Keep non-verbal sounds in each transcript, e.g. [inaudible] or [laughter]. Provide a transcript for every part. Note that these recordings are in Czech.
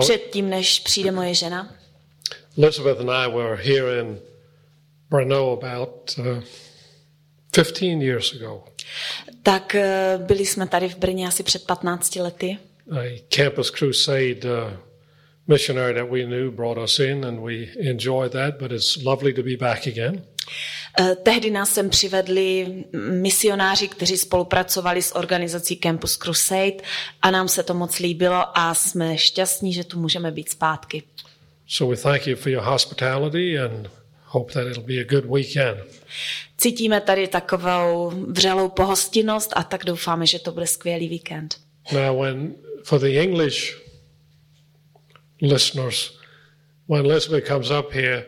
Předtím, než přijde moje žena, Elizabeth and I were here in Brno about uh, 15 years ago. tak eh, byli jsme tady v Brně asi před 15 lety. A Campus Crusade uh, missionary that we knew brought us in, and we enjoyed that. But it's lovely to be back again. Eh, Tehdy nás sem přivedli misionáři, kteří spolupracovali s organizací Campus Crusade a nám se to moc líbilo a jsme šťastní, že tu můžeme být zpátky. So we thank you for your hospitality and hope that it'll be a good weekend. Cítíme tady takovou vřelou pohostinnost a tak doufáme, že to bude skvělý víkend. Now, when for the English listeners, when Elizabeth comes up here,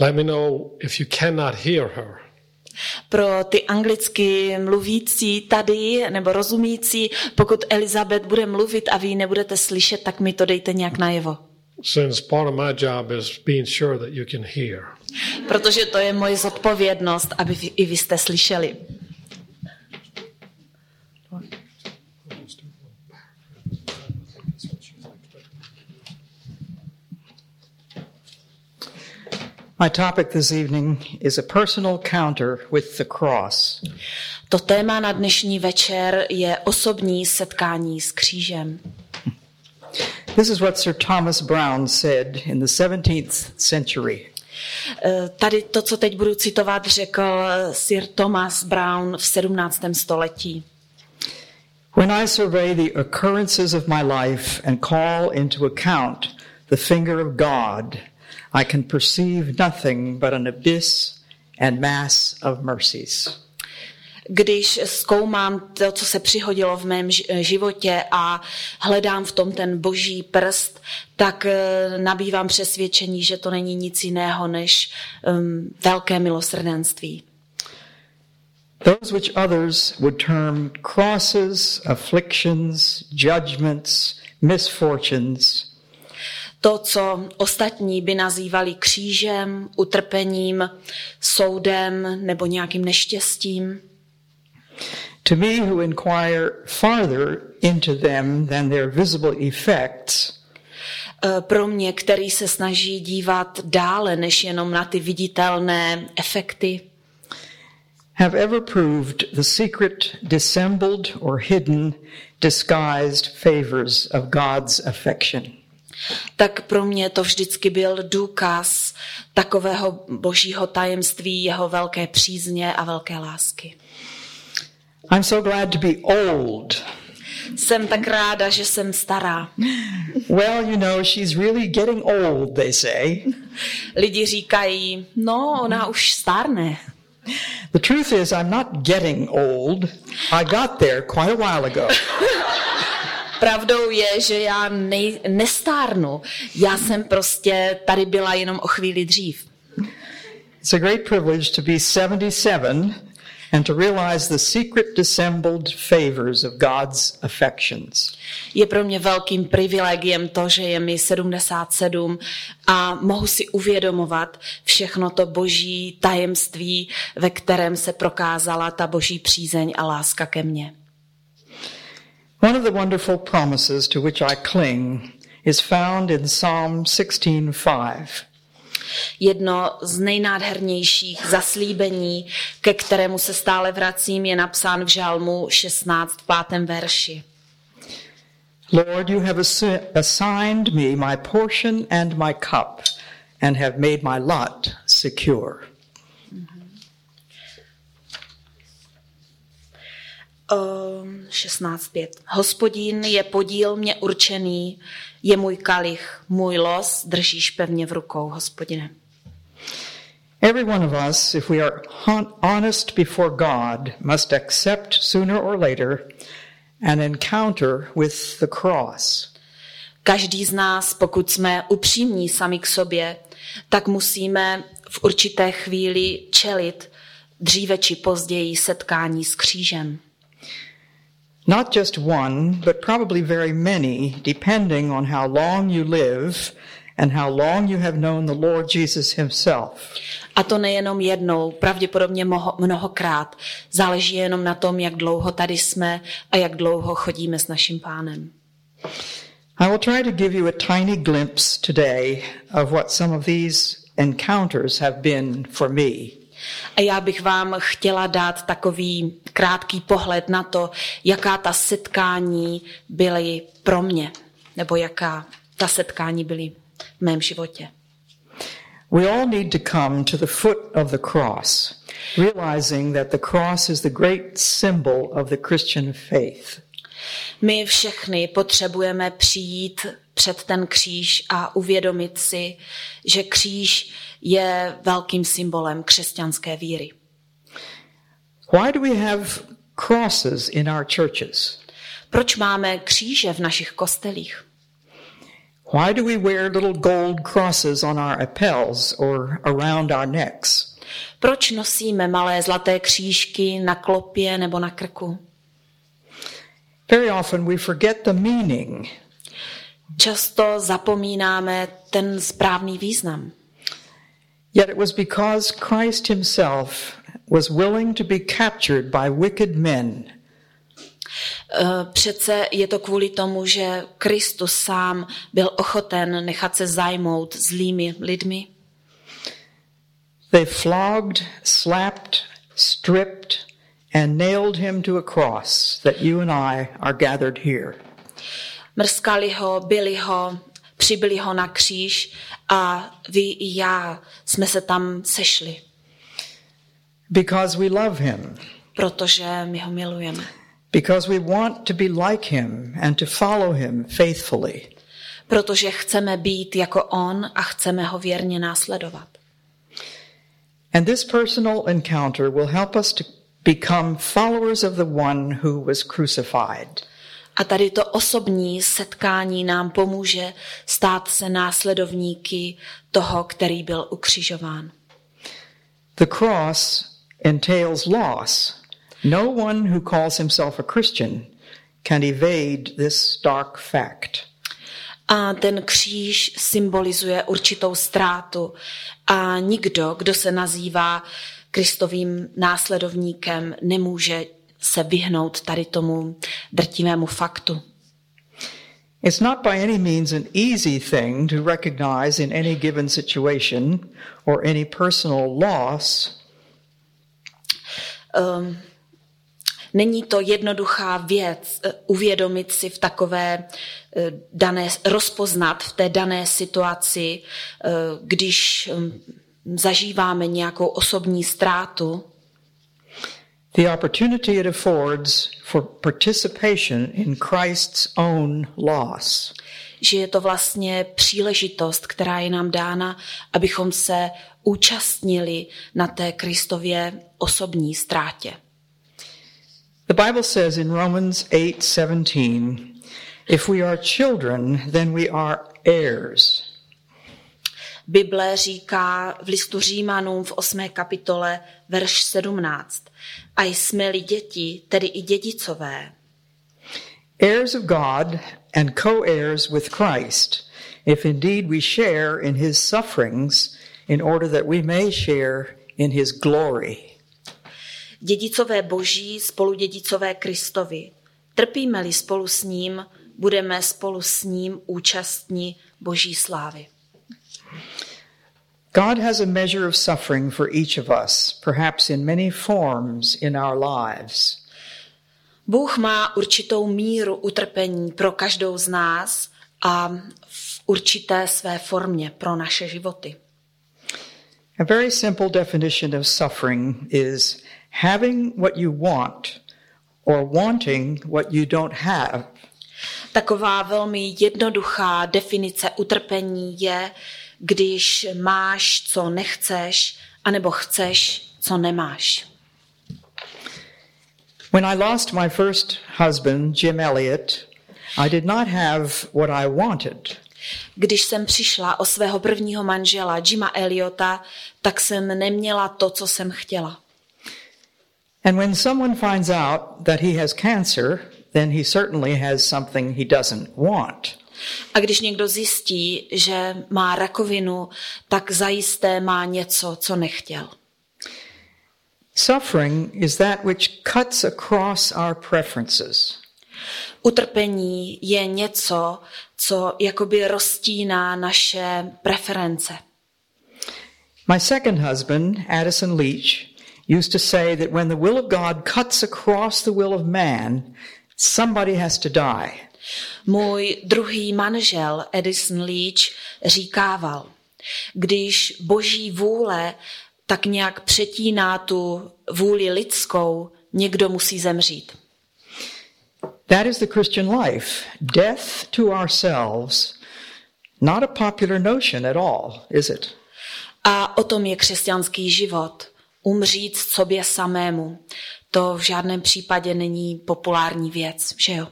let me know if you cannot hear her. Pro ty anglicky mluvící tady nebo rozumící, pokud Elizabeth bude mluvit a vy ji nebudete slyšet, tak mi to dejte nějak najevo. Since part of my job is being sure that you can hear. Protože to je moje zodpovědnost, aby i vy jste slyšeli. My topic this evening is a personal counter with the cross. To téma na dnešní večer je osobní setkání s křížem. This is what Sir Thomas Browne said in the 17th century. Eh, Tady to, co teď budu citovat, řekl Sir Thomas Brown v 17. století. When I survey the occurrences of my life and call into account the finger of God, I can perceive nothing but an abyss and mass of mercies. Když zkoumám to, co se přihodilo v mém ži- životě a hledám v tom ten boží prst, tak eh, nabývám přesvědčení, že to není nic jiného než um, velké milosrdenství. Those which others would term crosses, afflictions, judgments, misfortunes, To, co ostatní by nazývali křížem, utrpením, soudem nebo nějakým neštěstím, To me, who inquire farther into them than their visible effects, eh, pro mě, který se snaží dívat dále než jenom na ty viditelné efekty, have ever proved the secret, dissembled or hidden, disguised favors of God's affection. Tak pro mě to vždycky byl důkaz takového božího tajemství, jeho velké přízně a velké lásky. I'm so glad to be old. Jsem tak ráda, že jsem stará. Well, you know, she's really getting old, they say. Lidi říkají, no, ona už stárne. The truth is, I'm not getting old. I got there quite a while ago. [laughs] Pravdou je, že já nej, nestárnu. Já jsem prostě tady byla jenom o chvíli dřív. It's a great privilege to be 77 and to realize the secret, dissembled favors of God's affections. Je pro mě velkým privilegiem to, že je mi 77 a mohu si uvědomovat všechno to boží tajemství, ve kterém se prokázala ta boží přízeň a láska ke mně. One of the wonderful promises to which I cling is found in Psalm 16:5. Jedno z nejnádhernějších zaslíbení, ke kterému se stále vracím, je napsán v žalmu 16 v pátém verši. Lord, you have assigned me my portion and my cup and have made my lot secure. 16.5. Hospodin je podíl mě určený, je můj kalich, můj los, držíš pevně v rukou, hospodine. Every one of us, if we are hon- honest before God, must accept sooner or later an encounter with the cross. Každý z nás, pokud jsme upřímní sami k sobě, tak musíme v určité chvíli čelit dříve či později setkání s křížem. Not just one, but probably very many, depending on how long you live and how long you have known the Lord Jesus himself. A to nejenom jednou, pravděpodobně mnoho, mnohokrát. Záleží jenom na tom, jak dlouho tady jsme a jak dlouho chodíme s naším pánem. I will try to give you a tiny glimpse today of what some of these encounters have been for me. A já bych vám chtěla dát takový krátký pohled na to, jaká ta setkání byly pro mě, nebo jaká ta setkání byly v mém životě. We all need to come to the foot of the cross, realizing that the cross is the great symbol of the Christian faith. My všechny potřebujeme přijít před ten kříž a uvědomit si, že kříž je velkým symbolem křesťanské víry. Why do we have crosses in our churches? Proč máme kříže v našich kostelích? Why do we wear little gold crosses on our lapels or around our necks? Proč nosíme malé zlaté křížky na klopě nebo na krku? Very often we forget the meaning. Často zapomínáme ten správný význam. Yet it was because Christ himself was willing to be captured by wicked men Eh, Přece je to kvůli tomu, že Kristus sám byl ochoten nechat se zajmout zlými lidmi. They flogged, slapped, stripped, and nailed him to a cross that you and I are gathered here. Mrskali ho, byli ho, přibili ho na kříž a vy i já jsme se tam sešli, Because we love him, protože my ho milujeme. because we want to be like him and to follow him faithfully. Protože chceme být jako on a chceme ho věrně následovat. And this personal encounter will help us to become followers of the one who was crucified. A tady to osobní setkání nám pomůže stát se následovníky toho, který byl ukřižován. The cross entails loss. No one who calls himself a Christian can evade this dark fact. A ten kříž symbolizuje určitou ztrátu. A nikdo, kdo se nazývá Kristovým následovníkem, nemůže se vyhnout tady tomu drtivému faktu. It's not by any means an easy thing to recognize in any given situation or any personal loss Um, není to jednoduchá věc eh, uvědomit si v takové eh, dané, rozpoznat v té dané situaci, eh, když hm, zažíváme nějakou osobní ztrátu, the opportunity it affords for participation in Christ's own loss. že je to vlastně příležitost, která je nám dána, abychom se účastnili na té Kristově osobní ztrátě. The Bible says in Romans 8:17, if we are children, then we are heirs. Bible říká v listu Římanům v 8. kapitole verš 17. A jsme-li děti, tedy i dědicové, Heirs of God and co-heirs with Christ, if indeed we share in his sufferings in order that we may share in his glory. dědicové boží, spoludědicové Kristovi. Trpíme-li spolu s ním, budeme spolu s ním účastní boží slávy. God has a measure of suffering for each of us, perhaps in many forms in our lives. Bůh má určitou míru utrpení pro každou z nás a v určité své formě pro naše životy. A very simple definition of suffering is having what you want or wanting what you don't have. Taková velmi jednoduchá definice utrpení je, když máš, co nechceš, anebo chceš, co nemáš. When I lost my first husband, Jim Elliot, I did not have what I wanted. Když jsem přišla o svého prvního manžela, Jima Eliota, tak jsem neměla to, co jsem chtěla. And when someone finds out that he has cancer, then he certainly has something he doesn't want. A když někdo zjistí, že má rakovinu, tak zajisté má něco, co nechtěl. Suffering is that which cuts across our preferences. Utrpení je něco, co jakoby roztíná naše preference. My second husband, Addison Leach, used to say that when the will of God cuts across the will of man, somebody has to die. Můj druhý manžel Edison Leach říkával, když boží vůle tak nějak přetíná tu vůli lidskou, někdo musí zemřít. That is the Christian life. Death to ourselves, not a popular notion at all, is it? A o tom je křesťanský život. Umřít sobě samému. To v žádném případě není populární věc, že jo?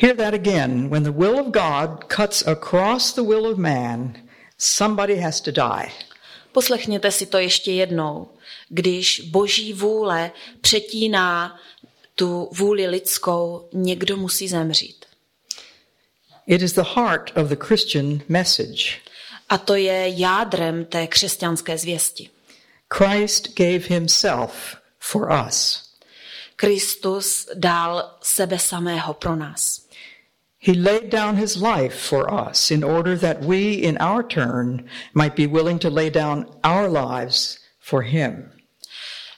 Hear that again. When the will of God cuts across the will of man, somebody has to die. Poslechněte si to ještě jednou. Když boží vůle přetíná tu vůli lidskou, někdo musí zemřít. It is the heart of the Christian message. A to je jádrem té křesťanské zvěsti. Christ gave himself for us. Kristus dal sebe samého pro nás. He laid down his life for us in order that we, in our turn, might be willing to lay down our lives for him.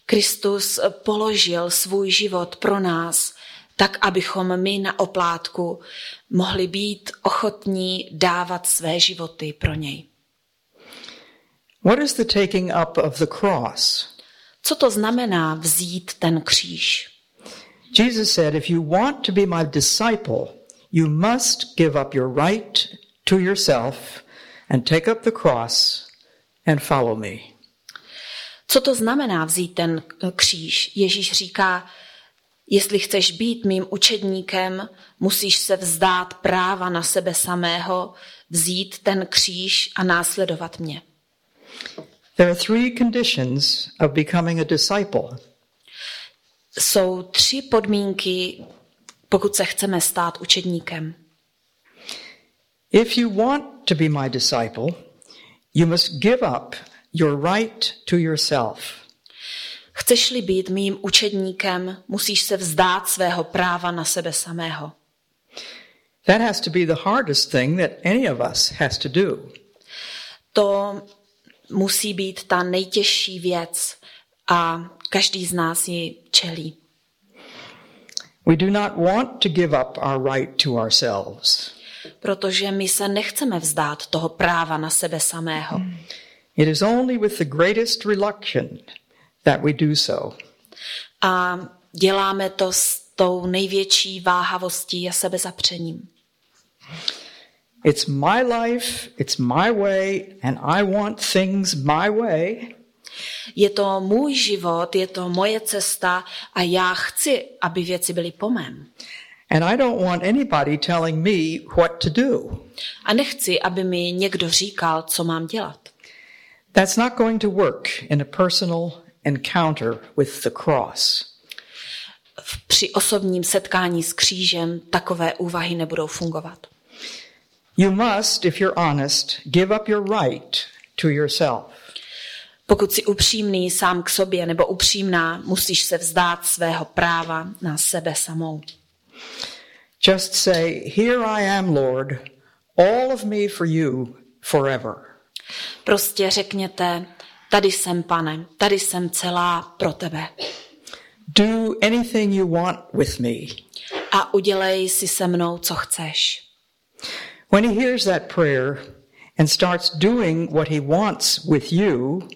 Kristus položil svůj život pro nás, tak abychom my na oplátku mohli být ochotní dávat své životy pro něj. What is the taking up of the cross? Co to znamená vzít ten kříž? Jesus said, If you want to be my disciple, you must give up your right to yourself and take up the cross and follow me. Co to znamená vzít ten kříž? Ježíš říká, jestli chceš být mým učedníkem, musíš se vzdát práva na sebe samého, vzít ten kříž a následovat mě. There are three conditions of becoming a disciple. Jsou tři podmínky, pokud se chceme stát učedníkem. If you want to be my disciple, you must give up your right to yourself. Chceš-li být mým učedníkem, musíš se vzdát svého práva na sebe samého. That has to be the hardest thing that any of us has to do. To musí být ta nejtěžší věc a každý z nás ji čelí. We do not want to give up our right to ourselves. Protože my se nechceme vzdát toho práva na sebe samého. It is only with the greatest reluctation that we do so. A děláme to s tou největší váhavostí a sebezapřením. It's my life, it's my way, and I want things my way. Je to můj život, je to moje cesta a já chci, aby věci byly po mém. And I don't want anybody telling me what to do. A nechci, aby mi někdo říkal, co mám dělat. That's not going to work in a personal encounter with the cross. Při osobním setkání s křížem takové úvahy nebudou fungovat. You must, if you're honest, give up your right to yourself. Pokud jsi upřímný sám k sobě nebo upřímná, musíš se vzdát svého práva na sebe samou. Just say, Here I am, Lord, all of me for you forever. Prostě řekněte, tady jsem, pane, tady jsem celá pro tebe. Do anything you want with me. A udělej si se mnou, co chceš. When he hears that prayer and starts doing what he wants with you,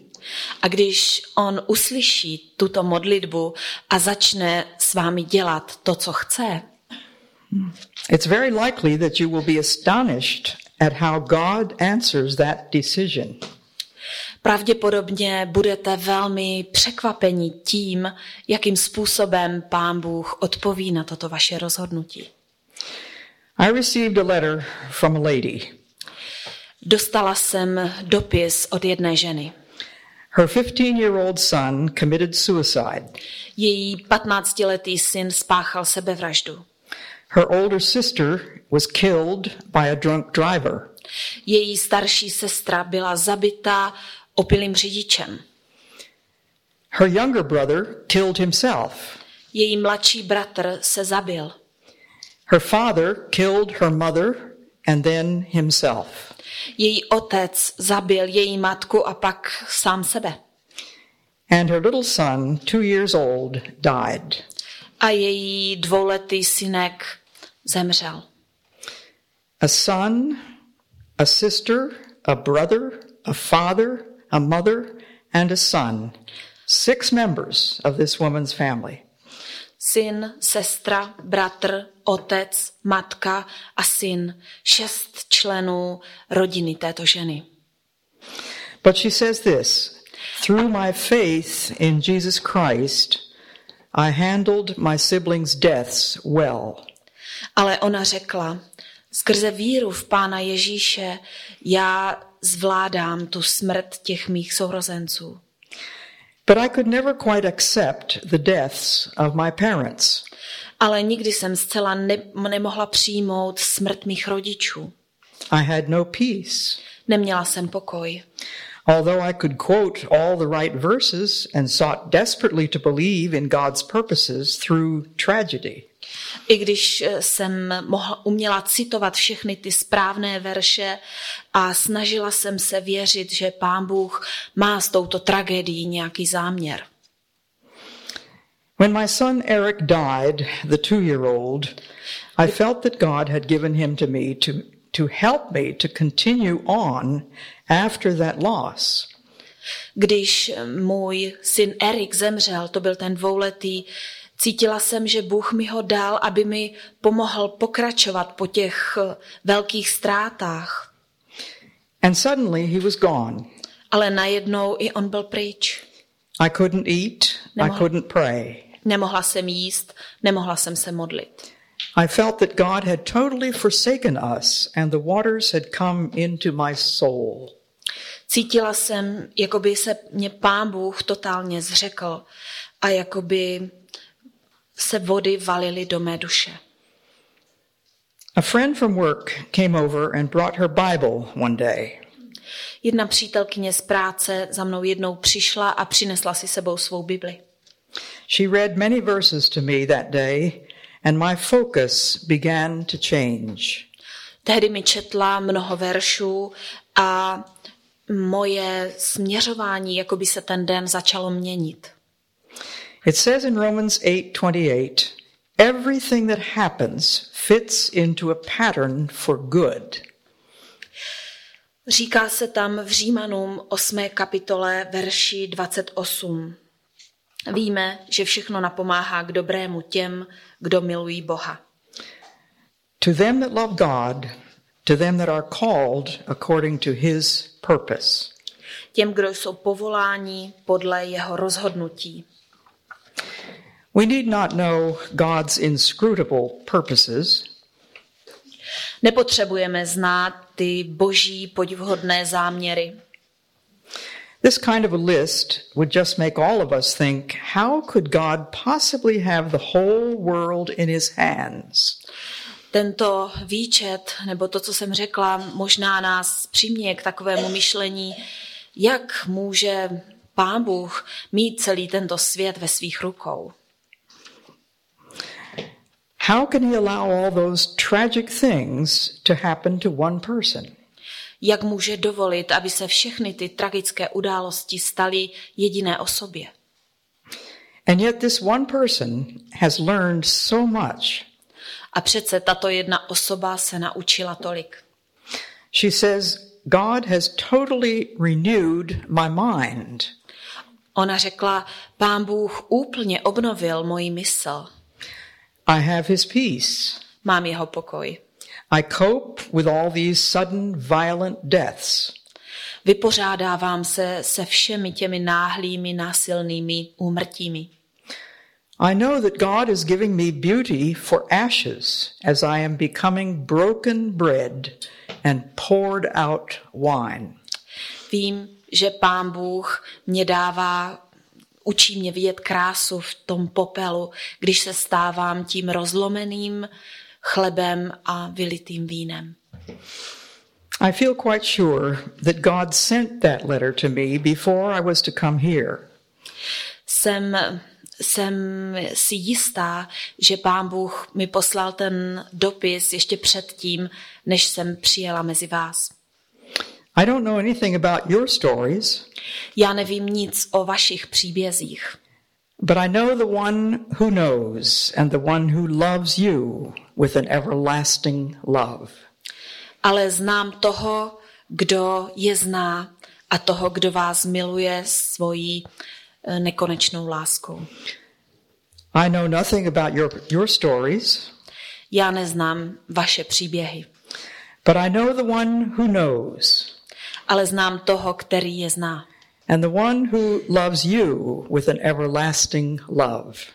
A když on uslyší tuto modlitbu a začne s vámi dělat to, co chce, it's very likely that you will be astonished at how God answers that decision. pravděpodobně budete velmi překvapeni tím, jakým způsobem pán Bůh odpoví na toto vaše rozhodnutí. I received a letter from a lady. Dostala jsem dopis od jedné ženy. Her 15 year old son committed suicide. Její 15-letý syn spáchal sebevraždu. Her older sister was killed by a drunk driver. Její starší sestra byla zabita opilým řidičem. Her younger brother killed himself. Její mladší bratr se zabil. Her father killed her mother and then himself. Její otec zabil její matku a pak sám sebe. And her little son, two years old, died. A její dvouletý synek zemřel. A son, a sister, a brother, a father, a mother, and a son. Six members of this woman's family. Syn, sestra, bratr, otec, matka a syn. Šest členů rodiny této ženy. But she says this through my faith in Jesus Christ, I handled my siblings' deaths well. Ale ona řekla, skrze víru v Pána Ježíše já zvládám tu smrt těch mých sourozenců. But I could never quite accept the deaths of my parents. Ale nikdy jsem zcela ne- nemohla přijmout smrt mých rodičů. I had no peace. Neměla jsem pokoj. Although I could quote all the right verses and sought desperately to believe in God's purposes through tragedy. I když eh, jsem mohla, uměla citovat všechny ty správné verše a snažila jsem se věřit, že Pán Bůh má s touto tragédií nějaký záměr. When my son Eric died, the two year old, I felt that God had given him to me to, to help me to continue on after that loss. Když můj syn Erik zemřel, to byl ten dvouletý, cítila jsem, že Bůh mi ho dal, aby mi pomohl pokračovat po těch eh, velkých ztrátách. And suddenly he was gone. Ale najednou i on byl pryč. I couldn't eat, I Nemohl- couldn't pray. Nemohla jsem jíst, nemohla jsem se modlit. I felt that God had totally forsaken us and the waters had come into my soul. Cítila jsem, jako by se mě pán Bůh totálně zřekl a jako by se vody valily do mé duše. A friend from work came over and brought her Bible one day. Jedna přítelkyně z práce za mnou jednou přišla a přinesla si sebou svou Bibli. She read many verses to me that day, and my focus began to change. Tehdy mi četla mnoho veršů a moje směřování, jako by se ten den začalo měnit. It says in Romans 8:28, everything that happens fits into a pattern for good. Říká se tam v Římanům 8. kapitole verši 28. Víme, že všechno napomáhá k dobrému těm, kdo milují Boha. To them that love God, to them that are called according to his purpose. Těm, kdo jsou povoláni podle jeho rozhodnutí. We need not know God's inscrutable purposes, Nepotřebujeme znát ty boží podivhodné záměry. This kind of a list would just make all of us think how could God possibly have the whole world in his hands? Tento výčet, nebo to, co jsem řekla, možná nás přiměje k takovému myšlení, jak může Pán Bůh mít celý tento svět ve svých rukou. How can he allow all those tragic things to happen to one person? Jak může dovolit, aby se všechny ty tragické události staly jediné osobě? And yet, this one person has learned so much. A přece tato jedna osoba se naučila tolik. She says, God has totally renewed my mind. Ona řekla, pán Bůh úplně obnovil moji mysl. I have his peace. Mám jeho pokoj. I cope with all these sudden violent deaths. Vypořádávám se se všemi těmi náhlými, násilnými úmrtími. I know that God is giving me beauty for ashes as I am becoming broken bread and poured out wine. Vím, že pán Bůh mě dává, učí mě vidět krásu v tom popelu, když se stávám tím rozlomeným chlebem a vylitým vínem. I feel quite sure that God sent that letter to me before I was to come here. Jsem, jsem si jistá, že pán Bůh mi poslal ten dopis ještě předtím, než jsem přijela mezi vás. I don't know anything about your stories, Já nevím nic o vašich příbězích, but I know the one who knows and the one who loves you with an everlasting love. ale znám toho, kdo je zná a toho, kdo vás miluje svojí eh, nekonečnou láskou. I know nothing about your, your stories, Já neznám vaše příběhy, but I know the one who knows ale znám toho, který je zná. and the one who loves you with an everlasting love.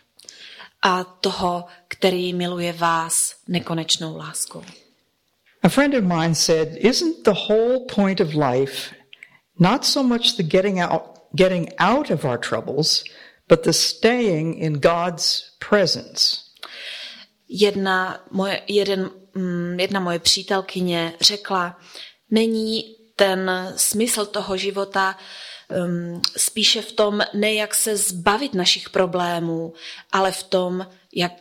A toho, který miluje vás nekonečnou láskou. A friend of mine said, Isn't the whole point of life not so much the getting out, getting out of our troubles, but the staying in God's presence? Jedna moje, jeden, mm, jedna moje přítelkyně řekla, není ten smysl toho života um, spíše v tom, ne jak se zbavit našich problémů, ale v tom, jak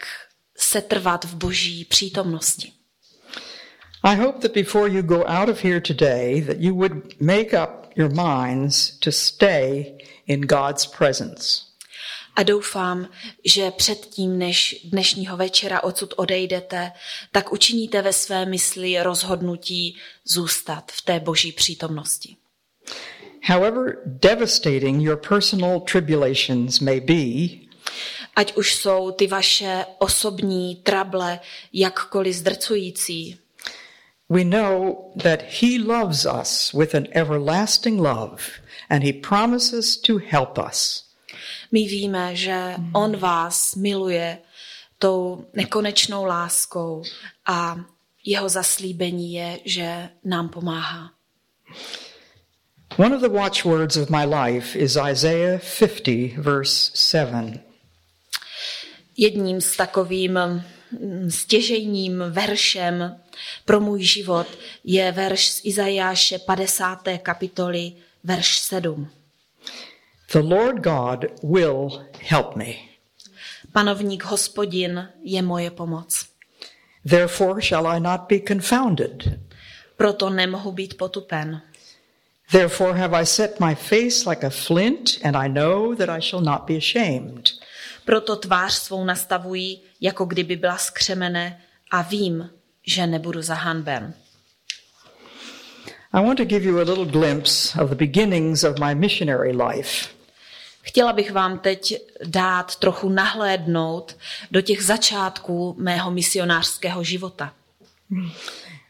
se trvat v boží přítomnosti. I hope that before you go out of here today, that you would make up your minds to stay in God's presence. A doufám, že předtím, než dnešního večera odsud odejdete, tak učiníte ve své mysli rozhodnutí zůstat v té boží přítomnosti. However devastating your personal tribulations may be, Ať už jsou ty vaše osobní trable jakkoliv zdrcující, we know that He loves us with an everlasting love, and He promises to help us. My víme, že on vás miluje tou nekonečnou láskou a jeho zaslíbení je, že nám pomáhá. One of the watchwords of my life is Isaiah 50, verse 7. Jedním z takovým mm, stěžejním veršem pro můj život je verš z Izajáše 50. kapitoly, verš 7. The Lord God will help me. Panovník hospodin je moje pomoc. Therefore shall I not be confounded. Proto nemohu být potupen. Therefore have I set my face like a flint, and I know that I shall not be ashamed. Proto tvář svou nastavuji, jako kdyby byla skřemene a vím, že nebudu zahanben. I want to give you a little glimpse of the beginnings of my missionary life. Chtěla bych vám teď dát trochu nahlédnout do těch začátků mého misionářského života.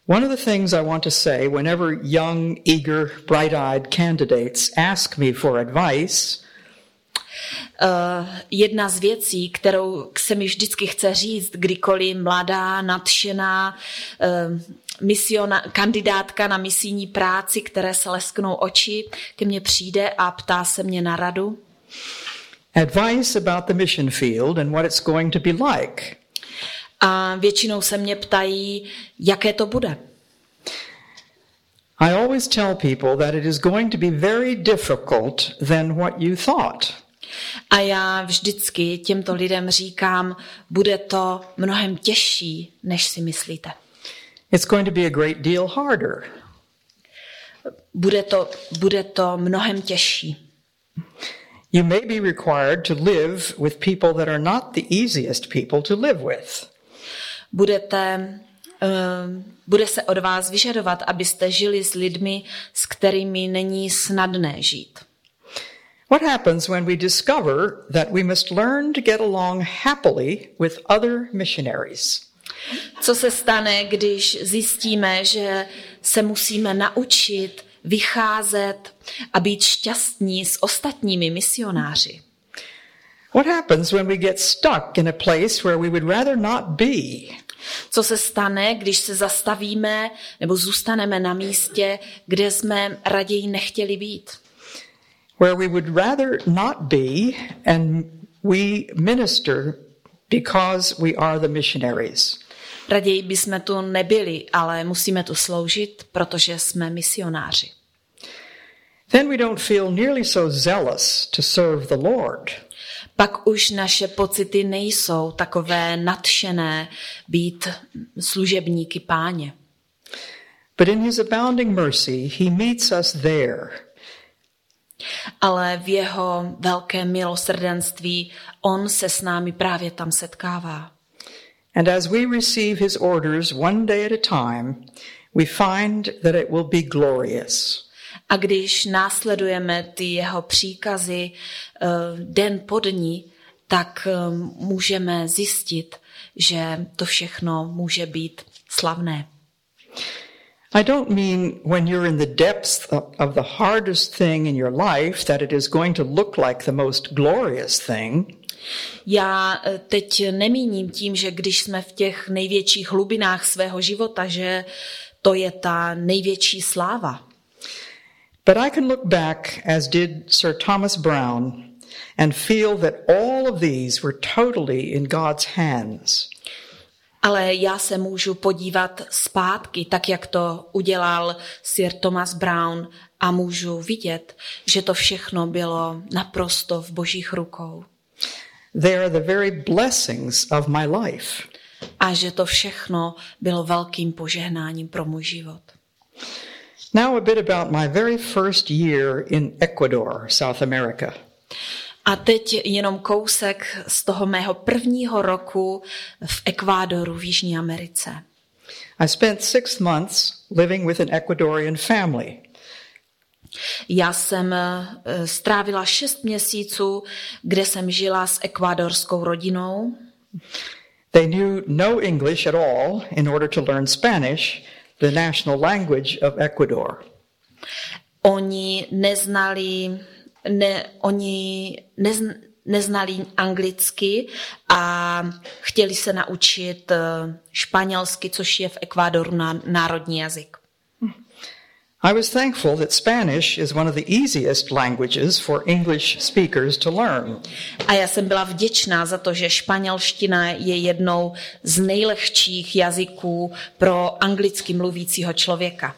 One of the things I want to say whenever young, eager, bright eyed candidates ask me for advice Uh, jedna z věcí, kterou se mi vždycky chce říct, kdykoliv mladá, nadšená uh, misiona, kandidátka na misijní práci, které se lesknou oči, ke mně přijde a ptá se mě na radu. Advice about the mission field and what it's going to be like. A většinou se mě ptají, jaké to bude. I always tell people that it is going to be very difficult than what you thought. A já vždycky těmto lidem říkám, bude to mnohem těžší, než si myslíte. It's going to be a great deal harder. Bude to, bude to mnohem těžší. You may be required to live with people that are not the easiest people to live with. Budete, uh, bude se od vás vyžadovat, abyste žili s lidmi, s kterými není snadné žít. What happens when we discover that we must learn to get along happily with other missionaries? Co se stane, když zjistíme, že se musíme naučit vycházet a být šťastní s ostatními misionáři? What happens when we get stuck in a place where we would rather not be? Co se stane, když se zastavíme nebo zůstaneme na místě, kde jsme raději nechtěli být? Where we would rather not be and we minister because we are the missionaries. Raději bychom tu nebyli, ale musíme tu sloužit, protože jsme misionáři. Then we don't feel nearly so zealous to serve the Lord. Pak už naše pocity nejsou takové nadšené být služebníky páně. But in his abounding mercy, he meets us there. Ale v jeho velkém milosrdenství on se s námi právě tam setkává. And as we receive his orders one day at a time, we find that it will be glorious. A když následujeme ty jeho příkazy uh, den po dní, tak uh, můžeme zjistit, že to všechno může být slavné. I don't mean when you're in the depths of, of the hardest thing in your life that it is going to look like the most glorious thing. Já eh, teď nemíním tím, že když jsme v těch největších hlubinách svého života, že to je ta největší sláva. But I can look back, as did Sir Thomas Brown, and feel that all of these were totally in God's hands. Ale já se můžu podívat zpátky, tak jak to udělal Sir Thomas Brown a můžu vidět, že to všechno bylo naprosto v božích rukou. They are the very blessings of my life. A že to všechno bylo velkým požehnáním pro můj život. Now a bit about my very first year in Ecuador, South America. A teď jenom kousek z toho mého prvního roku v Ekvádoru v Jižní Americe. I spent six months living with an Ecuadorian family. Já jsem eh, strávila šest měsíců, kde jsem žila s ekvádorskou rodinou. They knew no English at all in order to learn Spanish, the national language of Ecuador. Oni neznali, ne, oni nezn, neznali anglicky a chtěli se naučit eh, španělsky, což je v Ekvádoru národní jazyk. I was thankful that Spanish is one of the easiest languages for English speakers to learn. A já jsem byla vděčná za to, že španělština je jednou z nejlehčích jazyků pro anglicky mluvícího člověka.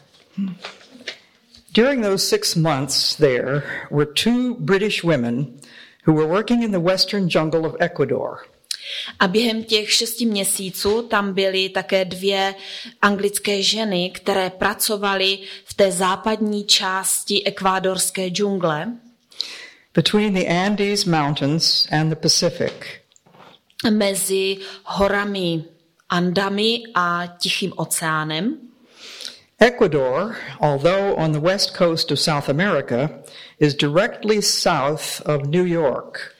During those six months there were two British women who were working in the western jungle of Ecuador. A během těch šesti měsíců tam byly také dvě anglické ženy, které pracovaly v té západní části ekvádorské džungle. Between the Andes Mountains and the Pacific. Mezi horami Andami a Tichým oceánem. Ecuador, although on the west coast of South America, is directly south of New York.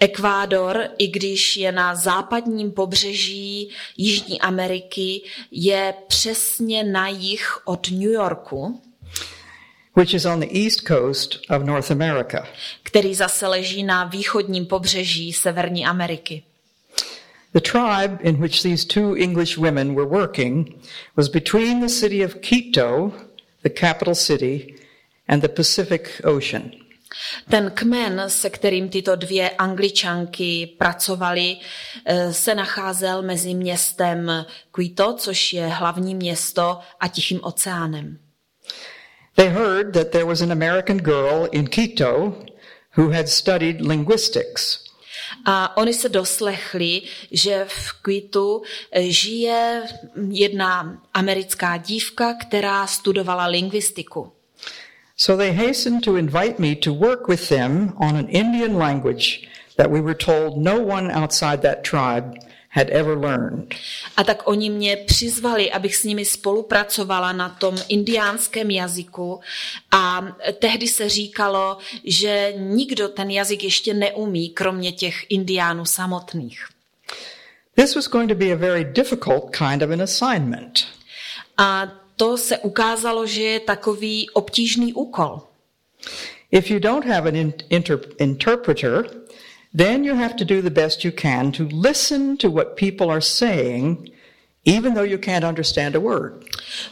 Ekvádor, i když je na západním pobřeží Jižní Ameriky, je přesně na jih od New Yorku, which is on the east coast of North America. který zase leží na východním pobřeží Severní Ameriky. The tribe in which these two English women were working was between the city of Quito, the capital city, and the Pacific Ocean. Ten kmen, se kterým tyto dvě angličanky pracovaly, eh, se nacházel mezi městem Quito, což je hlavní město, a Tichým oceánem. They heard that there was an American girl in Quito who had studied linguistics. A oni se doslechli, že v Quitu eh, žije jedna americká dívka, která studovala lingvistiku. So they hastened to invite me to work with them on an Indian language that we were told no one outside that tribe had ever learned. A tak oni mě přizvali, abych s nimi spolupracovala na tom indiánském jazyku a tehdy se říkalo, že nikdo ten jazyk ještě neumí, kromě těch indiánů samotných. This was going to be a very difficult kind of an assignment. A to se ukázalo, že je takový obtížný úkol. If you don't have an inter- interpreter, then you have to do the best you can to listen to what people are saying, even though you can't understand a word.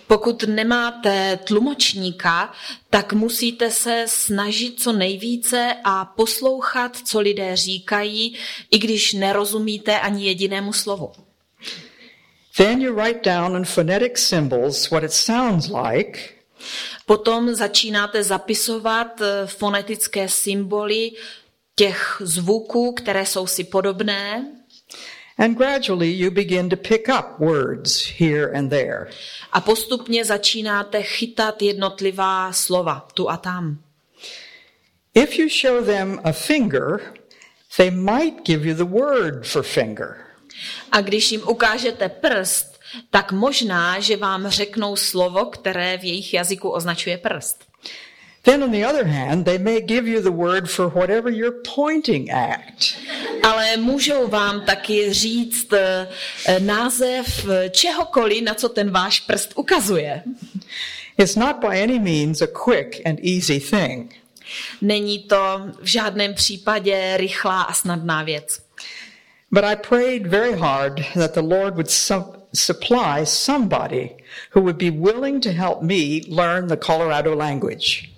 Pokud nemáte tlumočníka, tak musíte se snažit co nejvíce a poslouchat, co lidé říkají, i když nerozumíte ani jedinému slovu. Then you write down in phonetic symbols what it sounds like, Potom začínáte zapisovat eh, fonetické symboly těch zvuků, které jsou si podobné. and gradually you begin to pick up words here and there. A postupně začínáte chytat jednotlivá slova tu a tam. If you show them a finger, they might give you the word for finger. A když jim ukážete prst, tak možná, že vám řeknou slovo, které v jejich jazyku označuje prst. Then, on the other hand, they may give you the word for whatever you're pointing at. Ale můžou vám taky říct eh, název čehokoliv, na co ten váš prst ukazuje. It's not by any means a quick and easy thing. Není to v žádném případě rychlá a snadná věc. But I prayed very hard that the Lord would su- supply somebody who would be willing to help me learn the Colorado language.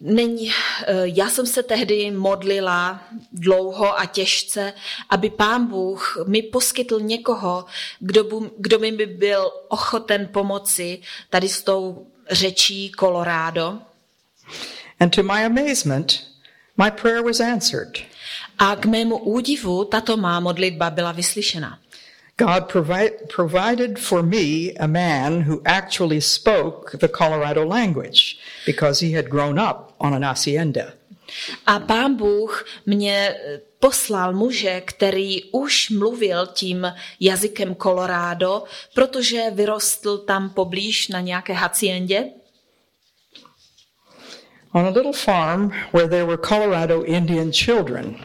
Není, eh, já jsem se tehdy modlila dlouho a těžce, aby pán Bůh mi poskytl někoho, kdo, bu, kdo mi by byl ochoten pomoci tady s tou řečí Colorado. And to my amazement, my prayer was answered. A k mému údivu tato má modlitba byla vyslyšena. God provi- provided for me a man who actually spoke the Colorado language because he had grown up on an hacienda. A pán Bůh mě eh, poslal muže, který už mluvil tím jazykem Colorado, protože vyrostl tam poblíž na nějaké haciendě. On a little farm where there were Colorado Indian children.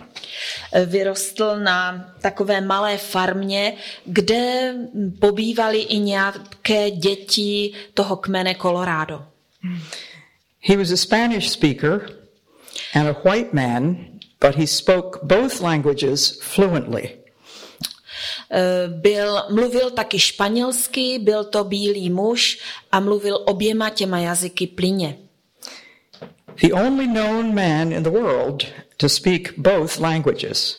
Eh, Vyrostl na takové malé farmě, kde pobývaly i nějaké děti toho kmene Colorado. He was a Spanish speaker and a white man, but he spoke both languages fluently. Eh, Byl, mluvil taky španělsky, byl to bílý muž a mluvil oběma těma jazyky plyně. The only known man in the world to speak both languages.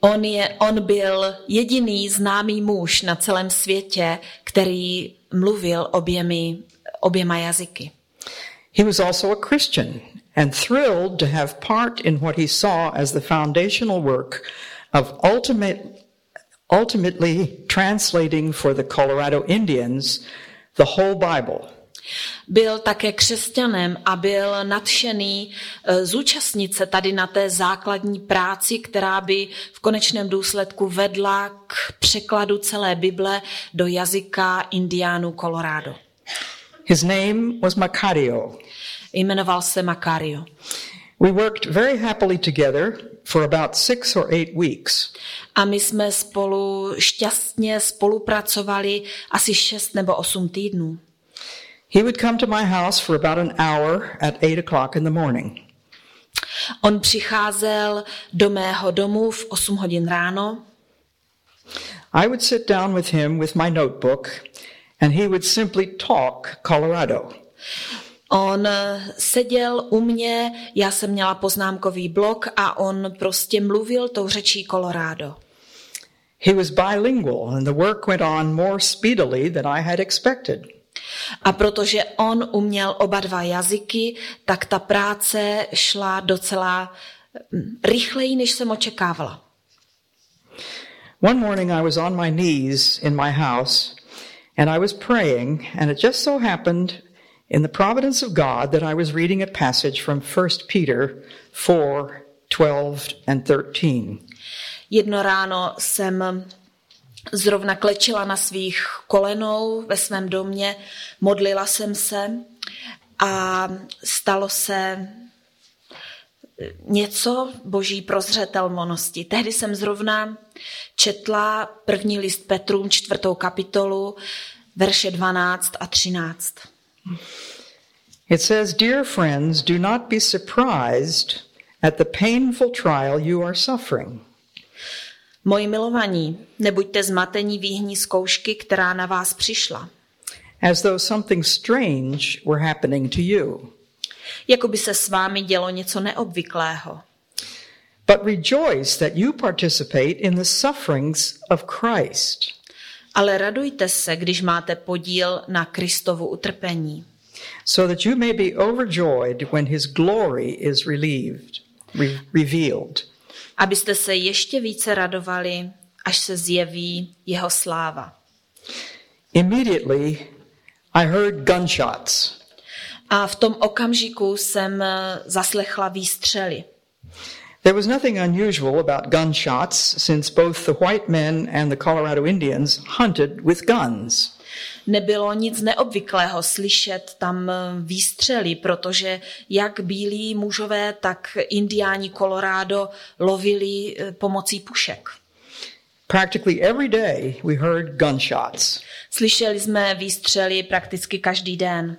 On, je, on byl jediný známý muž na celém světě, který mluvil oběmi, oběma jazyky. He was also a Christian and thrilled to have part in what he saw as the foundational work of ultimate, ultimately translating for the Colorado Indians the whole Bible. Byl také křesťanem a byl nadšený eh, zúčastnit se tady na té základní práci, která by v konečném důsledku vedla k překladu celé Bible do jazyka indiánů Colorado. His name was Macario. Jmenoval se Macario. We worked very happily together for about six or eight weeks. A my jsme spolu šťastně spolupracovali asi 6 nebo 8 týdnů. He would come to my house for about an hour at eight o'clock in the morning. On přicházel do mého domu v 8 hodin ráno. I would sit down with him with my notebook, and he would simply talk Colorado. On eh, seděl u mě, já jsem měla poznámkový blok a on prostě mluvil tou řečí Colorado. He was bilingual, and the work went on more speedily than I had expected. A protože on uměl oba dva jazyky, tak ta práce šla docela hm, rychleji, než jsem očekávala. One morning I was on my knees in my house, and I was praying, and it just so happened in the providence of God that I was reading a passage from 1 Peter 4 12 and 13. Jedno ráno jsem zrovna klečela na svých kolenou ve svém domě, modlila jsem se a stalo se něco boží prozřetelnosti. Tehdy jsem zrovna četla první list Petrům, čtvrtou kapitolu, verše 12 a 13. It says, Dear friends, do not be surprised at the painful trial you are suffering. Moji milovaní, nebuďte zmatení výhní zkoušky, která na vás přišla. as though something strange were happening to you. Jako by se s vámi dělo něco neobvyklého. But rejoice that you participate in the sufferings of Christ, Ale radujte se, když máte podíl na Kristovu utrpení, so that you may be overjoyed when his glory is relieved, re- revealed. Abyste se ještě více radovali, až se zjeví jeho sláva. Immediately, I heard gunshots. A v tom okamžiku jsem eh, zaslechla výstřely. There was nothing unusual about gunshots since both the white men and the Colorado Indians hunted with guns. Nebylo nic neobvyklého slyšet tam eh, výstřely, protože jak bílí mužové, tak indiáni Colorado lovili eh, pomocí pušek. Practically every day we heard gunshots. Slyšeli jsme výstřely prakticky každý den.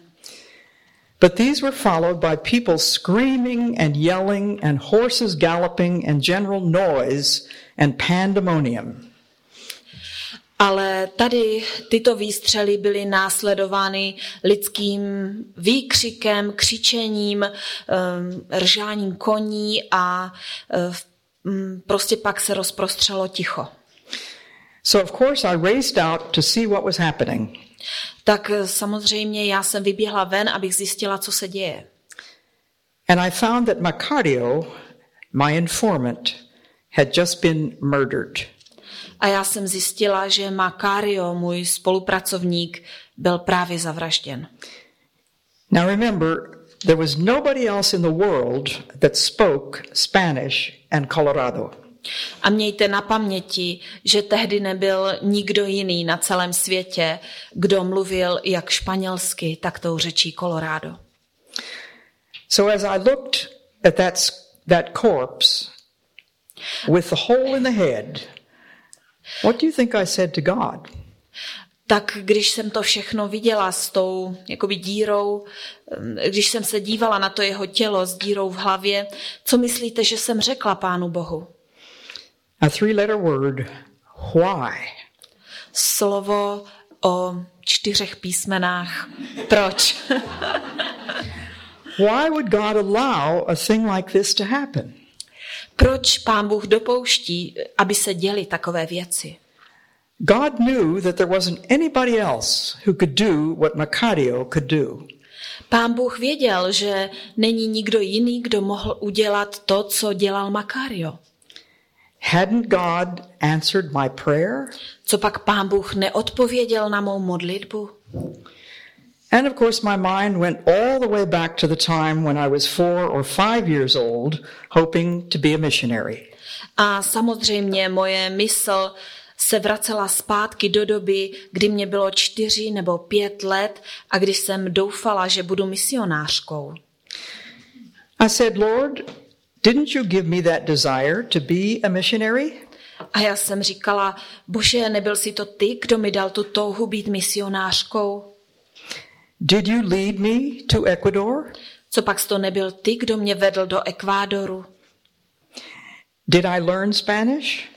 But these were followed by people screaming and yelling and horses galloping and general noise and pandemonium. Ale tady tyto výstřely byly následovány lidským výkřikem, křičením, um, ržáním koní a uh, mm, prostě pak se rozprostřelo ticho. So, of course, I raced out to see what was happening. Tak eh, samozřejmě já jsem vyběhla ven, abych zjistila, co se děje. And I found that Macario, my informant, had just been murdered. A já jsem zjistila, že Macario, můj spolupracovník, byl právě zavražděn. Now, remember, there was nobody else in the world that spoke Spanish and Colorado. A mějte na paměti, že tehdy nebyl nikdo jiný na celém světě, kdo mluvil jak španělsky, tak tou řečí Colorado. So, as I looked at that, that corpse with the hole in the head, what do you think I said to God? Tak když jsem to všechno viděla s tou jakoby dírou, když jsem se dívala na to jeho tělo s dírou v hlavě, co myslíte, že jsem řekla Pánu Bohu? A three letter word why? Slovo o čtyřech písmenách. Proč? Why would God allow a thing like this to happen? Proč Pán Bůh dopouští, aby se děly takové věci? God knew that there wasn't anybody else who could do what Macario could do. Pán Bůh věděl, že není nikdo jiný, kdo mohl udělat to, co dělal Makario. Hadn't God answered my prayer? Co pak Pán Bůh neodpověděl na mou modlitbu? And of course, my mind went all the way back to the time when I was four or five years old, hoping to be a missionary. A samozřejmě moje mysl se vracela zpátky do doby, kdy mě bylo čtyři nebo pět let a kdy jsem doufala, že budu misionářkou. I said, Lord, didn't you give me that desire to be a missionary? A já jsem říkala, bože, nebyl jsi to ty, kdo mi dal tu touhu být misionářkou? Did you lead me to Ecuador? Co pak to nebyl ty, kdo mě vedl do Ekvádoru? Did I learn Spanish?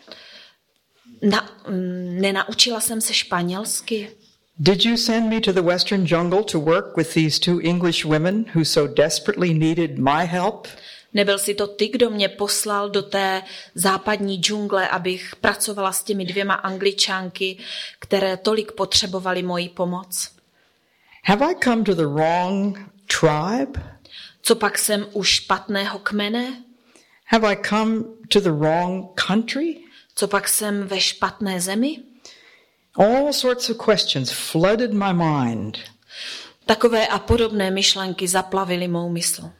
Na, mm, nenaučila jsem se španělsky. Did you send me to the western jungle to work with these two English women who so desperately needed my help? Nebyl si to ty, kdo mě poslal do té západní džungle, abych pracovala s těmi dvěma angličánky, které tolik potřebovaly moji pomoc? Have I come to the wrong tribe? Co pak jsem u špatného kmene? Have I come to the wrong country? Co pak jsem ve špatné zemi? All sorts of questions flooded my mind. Takové a podobné myšlenky zaplavily mou mysl.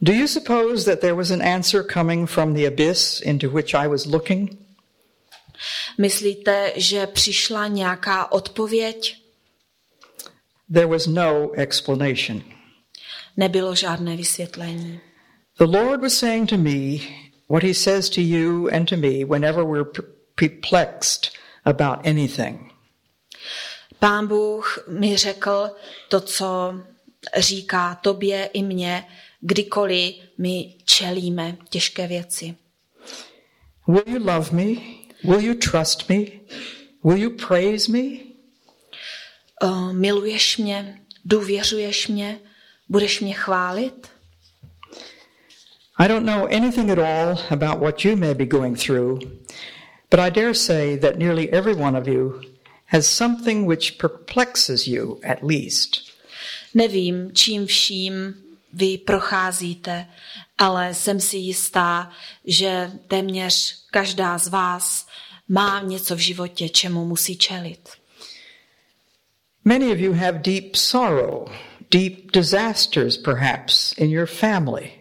Do you suppose that there was an answer coming from the abyss into which I was looking? Myslíte, že přišla nějaká odpověď? There was no explanation. Nebylo žádné vysvětlení. The Lord was saying to me what He says to you and to me whenever we're per- perplexed about anything. Pán Bůh mi řekl to, co říká tobě i mně, kdykoliv my čelíme těžké věci. Will you love me? Will you trust me? Will you praise me? Uh, miluješ mě, důvěřuješ mě, budeš mě chválit? I don't know anything at all about what you may be going through, but I dare say that nearly every one of you has something which perplexes you at least. Nevím, čím vším vy procházíte, ale jsem si jistá, že téměř každá z vás má něco v životě, čemu musí čelit. Many of you have deep sorrow, deep disasters perhaps in your family.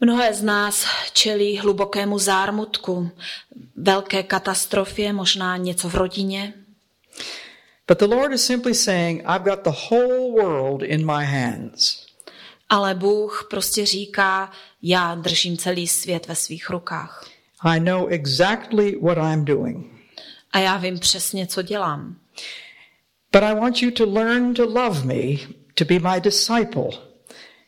Mnohé z nás čelí hlubokému zármutku, velké katastrofě, možná něco v rodině. But the Lord is simply saying, I've got the whole world in my hands. Ale Bůh prostě říká, já držím celý svět ve svých rukách. I know exactly what I'm doing. A já vím přesně, co dělám. But I want you to learn to love me, to be my disciple.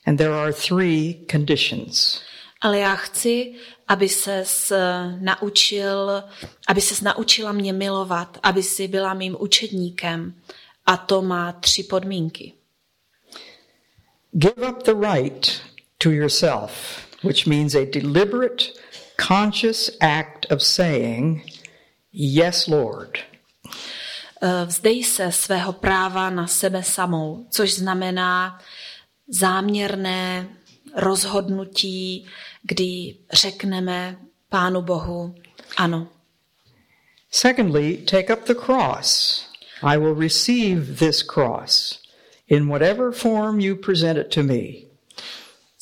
And there are three conditions. Ale já chci, aby se eh, naučil, aby se naučila mě milovat, aby si byla mým učedníkem. A to má tři podmínky. Give up the right to yourself, which means a deliberate, conscious act of saying, Yes, Lord. Vzdej se svého práva na sebe samou, což znamená záměrné rozhodnutí, kdy řekneme Pánu Bohu ano. Secondly, take up the cross. I will receive this cross in whatever form you present it to me.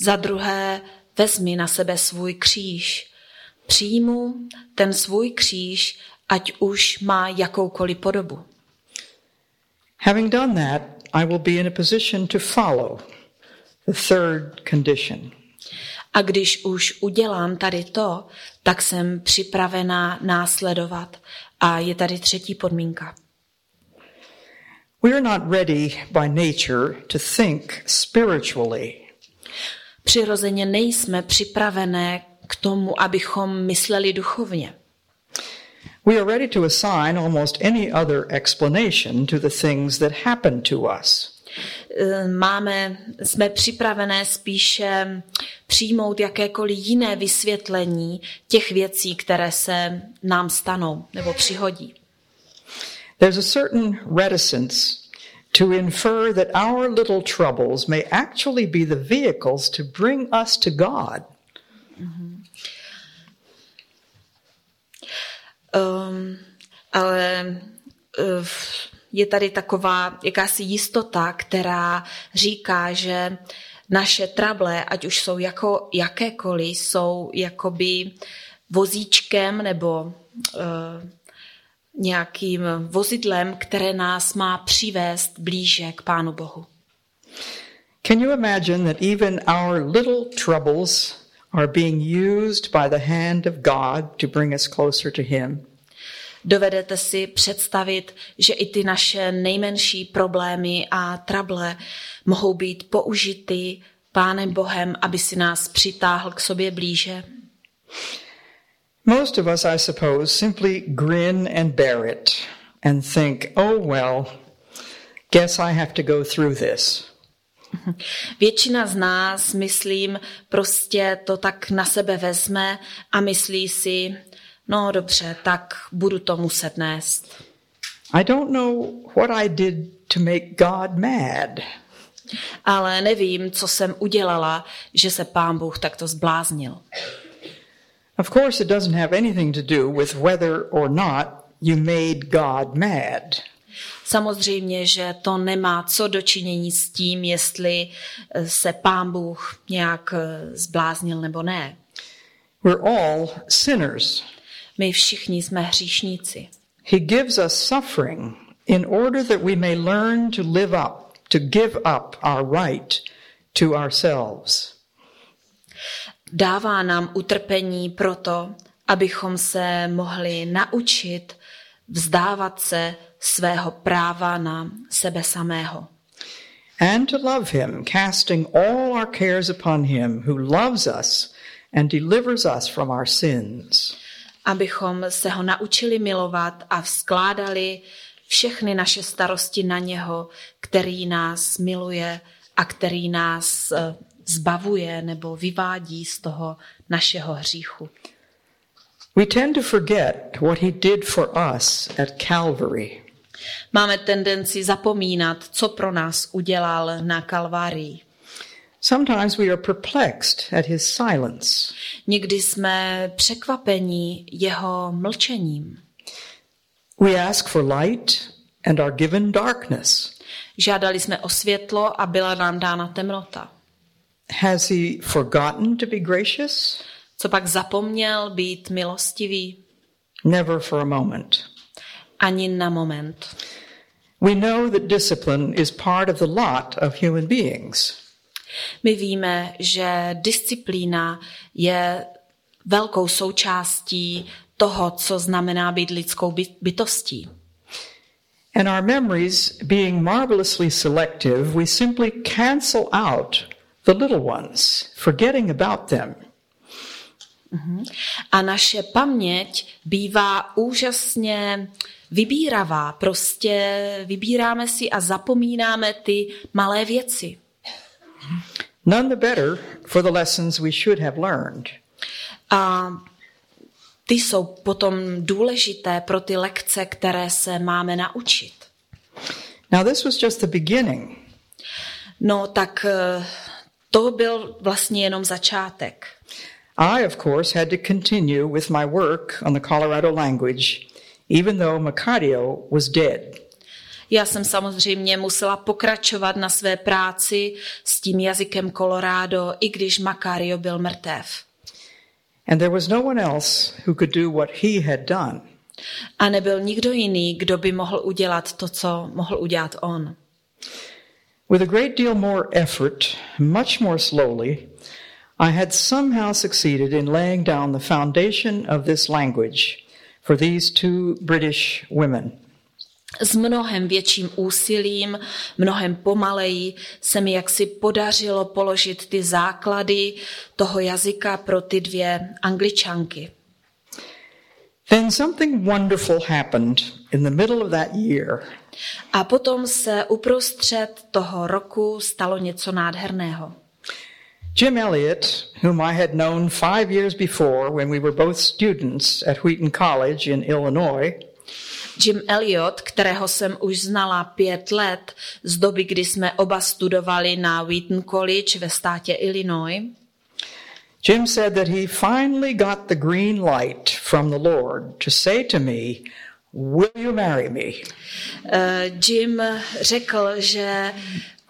Za druhé, vezmi na sebe svůj kříž. Přijmu ten svůj kříž, ať už má jakoukoliv podobu. Having done that, I will be in a position to follow the third condition. A když už udělám tady to, tak jsem připravená následovat. A je tady třetí podmínka. We are not ready by nature to think spiritually. Přirozeně nejsme připravené k tomu, abychom mysleli duchovně. We are ready to assign almost any other explanation to the things that happen to us. Eh, máme, jsme připravené spíše přijmout jakékoliv jiné vysvětlení těch věcí, které se nám stanou nebo přihodí. There's a certain reticence to infer that our little troubles may actually be the vehicles to bring us to God. Um, ale uh, je tady taková jakási jistota, která říká, že naše trable, ať už jsou jako jakékoliv, jsou jakoby vozíčkem nebo uh, nějakým vozidlem, které nás má přivést blíže k Pánu Bohu. Can you imagine that even our little troubles are being used by the hand of God to bring us closer to Him? Dovedete si představit, že i ty naše nejmenší problémy a trable mohou být použity Pánem Bohem, aby si nás přitáhl k sobě blíže? Most of us, I suppose, simply grin and bear it and think, oh well, guess I have to go through this. [laughs] Většina z nás, myslím, prostě to tak na sebe vezme a myslí si, no dobře, tak budu to muset nést. I don't know what I did to make God mad. Ale nevím, co jsem udělala, že se pán Bůh takto zbláznil. Of course, it doesn't have anything to do with whether or not you made God mad. Samozřejmě, že to nemá co dočinění s tím, jestli se pán Bůh nějak zbláznil nebo ne. We're all sinners. My všichni jsme hříšníci. He gives us suffering in order that we may learn to live up, to give up our right to ourselves. Dává nám utrpení proto, abychom se mohli naučit vzdávat se svého práva na sebe samého. And to love him, casting all our cares upon him who loves us and delivers us from our sins. Abychom se ho naučili milovat a vzkládali všechny naše starosti na něho, který nás miluje a který nás eh, zbavuje nebo vyvádí z toho našeho hříchu. We tend to forget what he did for us at Calvary. Máme tendenci zapomínat, co pro nás udělal na Kalvárii. Sometimes we are perplexed at his silence. Někdy jsme překvapení jeho mlčením. We ask for light and are given darkness. Žádali jsme o světlo a byla nám dána temnota. Has he forgotten to be gracious? Co pak zapomněl být milostivý? Never for a moment. Ani na moment. We know that discipline is part of the lot of human beings. My víme, že disciplína je velkou součástí toho, co znamená být lidskou bytostí. And our memories being marvelously selective, we simply cancel out the little ones, forgetting about them. A naše paměť bývá úžasně vybíravá. Prostě vybíráme si a zapomínáme ty malé věci. None the better for the lessons we should have learned. A ty jsou potom důležité pro ty lekce, které se máme naučit. Now, this was just the beginning. No tak eh, to byl vlastně jenom začátek. I, of course, had to continue with my work on the Colorado language, even though Macario was dead. Já jsem samozřejmě musela pokračovat na své práci s tím jazykem Colorado, i když Macario byl mrtev. And there was no one else who could do what he had done. A nebyl nikdo jiný, kdo by mohl udělat to, co mohl udělat on. With a great deal more effort, much more slowly, I had somehow succeeded in laying down the foundation of this language for these two British women. S mnohem větším úsilím, mnohem pomaleji se mi jaksi podařilo položit ty základy toho jazyka pro ty dvě angličanky. Then something wonderful happened in the middle of that year. A potom se uprostřed toho roku stalo něco nádherného. Jim Elliot, whom I had known five years before when we were both students at Wheaton College in Illinois, Jim Elliot, kterého jsem už znala pět let z doby, kdy jsme oba studovali na Wheaton College ve státě Illinois, Jim said that he finally got the green light from the Lord to say to me, Will you marry me? Uh, Jim řekl, že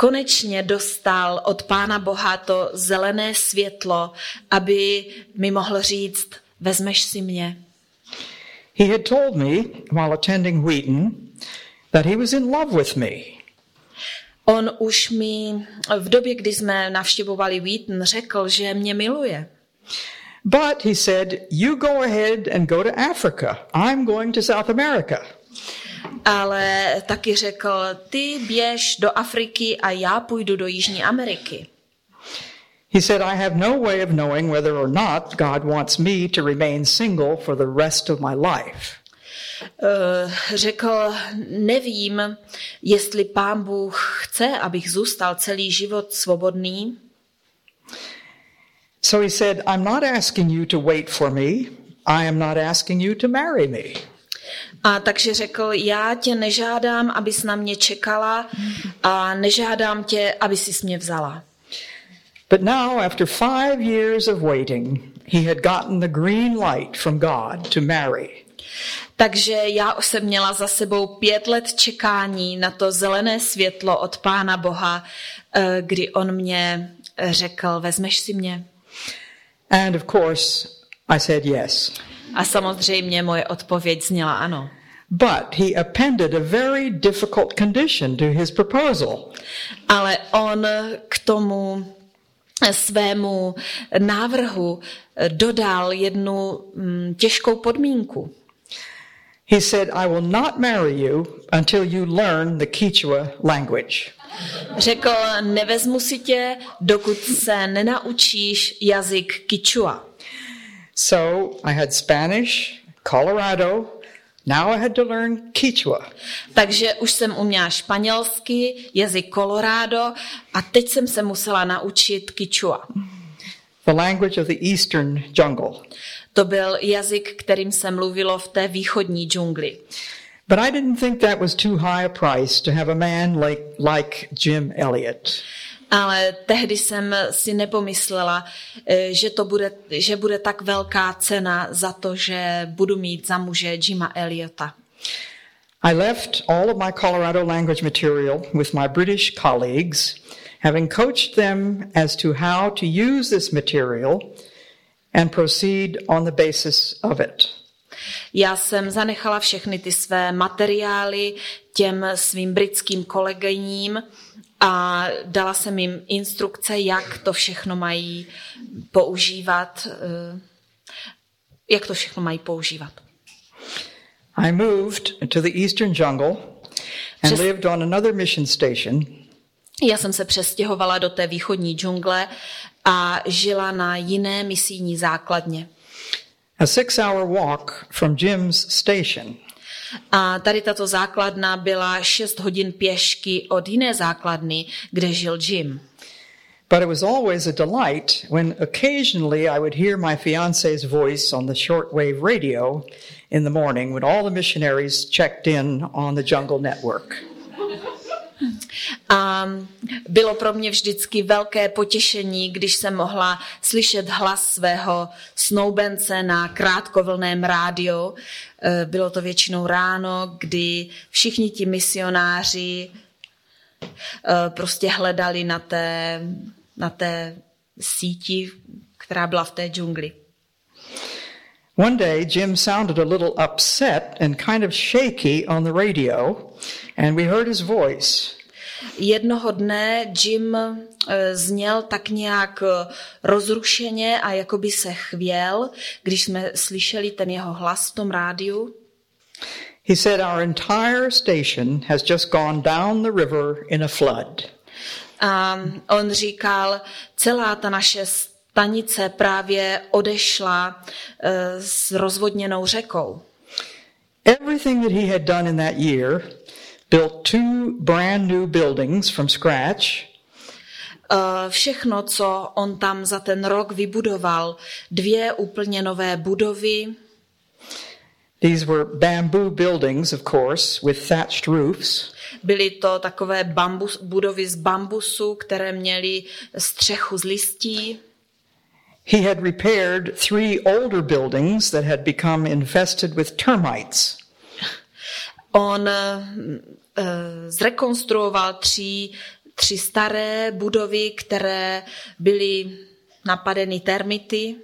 konečně dostal od Pána Boha to zelené světlo, aby mi mohl říct, vezmeš si mě. He had told me while attending Wheaton that he was in love with me. On už mi v době, kdy jsme navštěvovali Wheaton, řekl, že mě miluje. But he said, You go ahead and go to Africa. I'm going to South America. Ale taky řekl, ty běž do Afriky a já půjdu do Jižní Ameriky. He said, I have no way of knowing whether or not God wants me to remain single for the rest of my life. Uh, řekl, nevím, jestli pán Bůh chce, abych zůstal celý život svobodný. So he said, I'm not asking you to wait for me. I am not asking you to marry me. A takže řekl, já tě nežádám, abys na mě čekala a nežádám tě, aby si mě vzala. But now, after five years of waiting, he had gotten the green light from God to marry. Takže já jsem měla za sebou pět let čekání na to zelené světlo od Pána Boha, eh, kdy on mě řekl, vezmeš si mě? And of course, I said yes. A samozřejmě moje odpověď zněla ano. But he appended a very difficult condition to his proposal. Ale on k tomu svému návrhu dodal jednu mm, těžkou podmínku. He said, I will not marry you until you learn the Quechua language. Řekl, nevezmu si tě, dokud se nenaučíš jazyk Kichua. So I had Spanish, Colorado, now I had to learn Quechua. Takže už jsem uměla španělsky, jazyk Colorado a teď jsem se musela naučit Kichua. The language of the eastern jungle. To byl jazyk, kterým se mluvilo v té východní džungli. But I didn't think that was too high a price to have a man like, like Jim Elliot. Ale tehdy jsem si nepomyslela, eh, že to bude, že bude tak velká cena za to, že budu mít za muže Jima Eliota. I left all of my Colorado language material with my British colleagues, having coached them as to how to use this material and proceed on the basis of it. Já jsem zanechala všechny ty své materiály těm svým britským kolegyním a dala jsem jim instrukce, jak to všechno mají používat, eh, jak to všechno mají používat. I moved to the eastern jungle and Přes- lived on another mission station Já jsem se přestěhovala do té východní džungle a žila na jiné misijní základně. a six hour walk from Jim's station. A tady tato základna byla 6 hodin pěšky od jiné základny, kde žil Jim. But it was always a delight when occasionally I would hear my fiance's voice on the shortwave radio in the morning when all the missionaries checked in on the Jungle Network. A [laughs] bylo pro mě vždycky velké potěšení, když jsem mohla slyšet hlas svého snoubence na krátkovlném rádiu. Eh, Bylo to většinou ráno, kdy všichni ti misionáři eh, prostě hledali na té, na té síti, která byla v té džungli. One day, Jim sounded a little upset and kind of shaky on the radio, and we heard his voice. Jednoho dne Jim eh, zněl tak nějak eh, rozrušeně a jako by se chvěl, když jsme slyšeli ten jeho hlas v tom rádiu. He said, Our entire station has just gone down the river in a flood. A on říkal, celá ta naše stanice právě odešla eh, s rozvodněnou řekou. Everything that he had done in that year built two brand new buildings from scratch, Eh, Všechno, co on tam za ten rok vybudoval, dvě úplně nové budovy, These were bamboo buildings, of course, with thatched roofs. Byly to takové bambus, budovy z bambusu, které měly střechu z listí. He had repaired three older buildings that had become infested with termites. On uh, zrekonstruoval tři, tři staré budovy, které byly napadeny termity.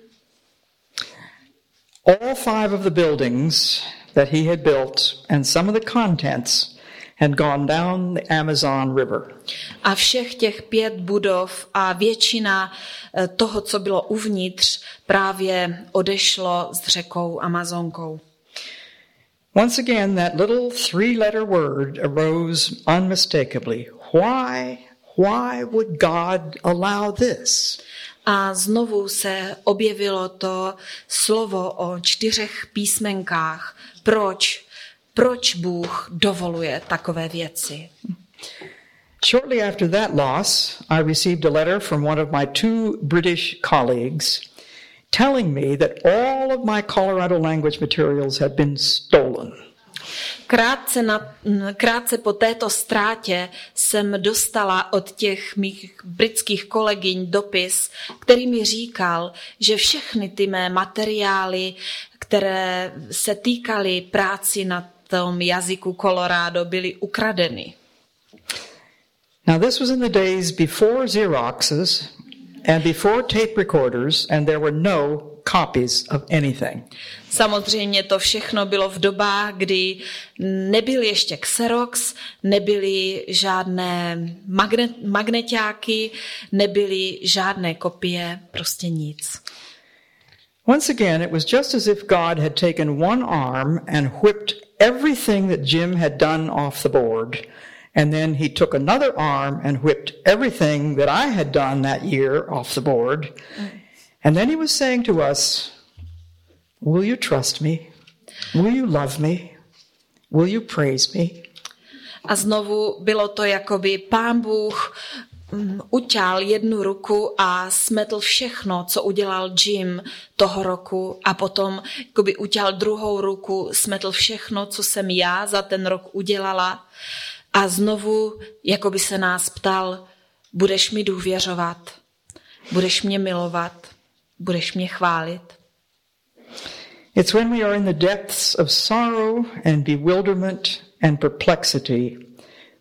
All five of the buildings that he had built and some of the contents had gone down the Amazon River. A všech těch pět budov a většina eh, toho, co bylo uvnitř, právě odešlo s řekou Amazonkou. Once again, that little three letter word arose unmistakably. Why? Why would God allow this? A znovu se objevilo to slovo o čtyřech písmenkách. Proč? Proč Bůh dovoluje takové věci? Shortly after that loss, I received a letter from one of my two British colleagues telling me that all of my Colorado language materials had been stolen. Krátce, na, krátce po této ztrátě jsem dostala od těch mých britských kolegyň dopis, který mi říkal, že všechny ty mé materiály, které se týkaly práci na tom jazyku Colorado, byly ukradeny. Now, this was in the days before Xeroxes and before tape recorders, and there were no copies of anything. Samozřejmě to všechno bylo v dobách, kdy nebyl ještě Xerox, nebyly žádné magnet, magneťáky, nebyly žádné kopie, prostě nic. Once again, it was just as if God had taken one arm and whipped everything that Jim had done off the board. And then he took another arm and whipped everything that I had done that year off the board. And then he was saying to us, Will you trust me? Will you love me? Will you praise me? A znovu bylo to, jako by pán Bůh mm, uťal jednu ruku a smetl všechno, co udělal Jim toho roku a potom jakoby uťal druhou ruku, smetl všechno, co jsem já za ten rok udělala a znovu jakoby se nás ptal, budeš mi důvěřovat, budeš mě milovat, budeš mě chválit. It's when we are in the depths of sorrow and bewilderment and perplexity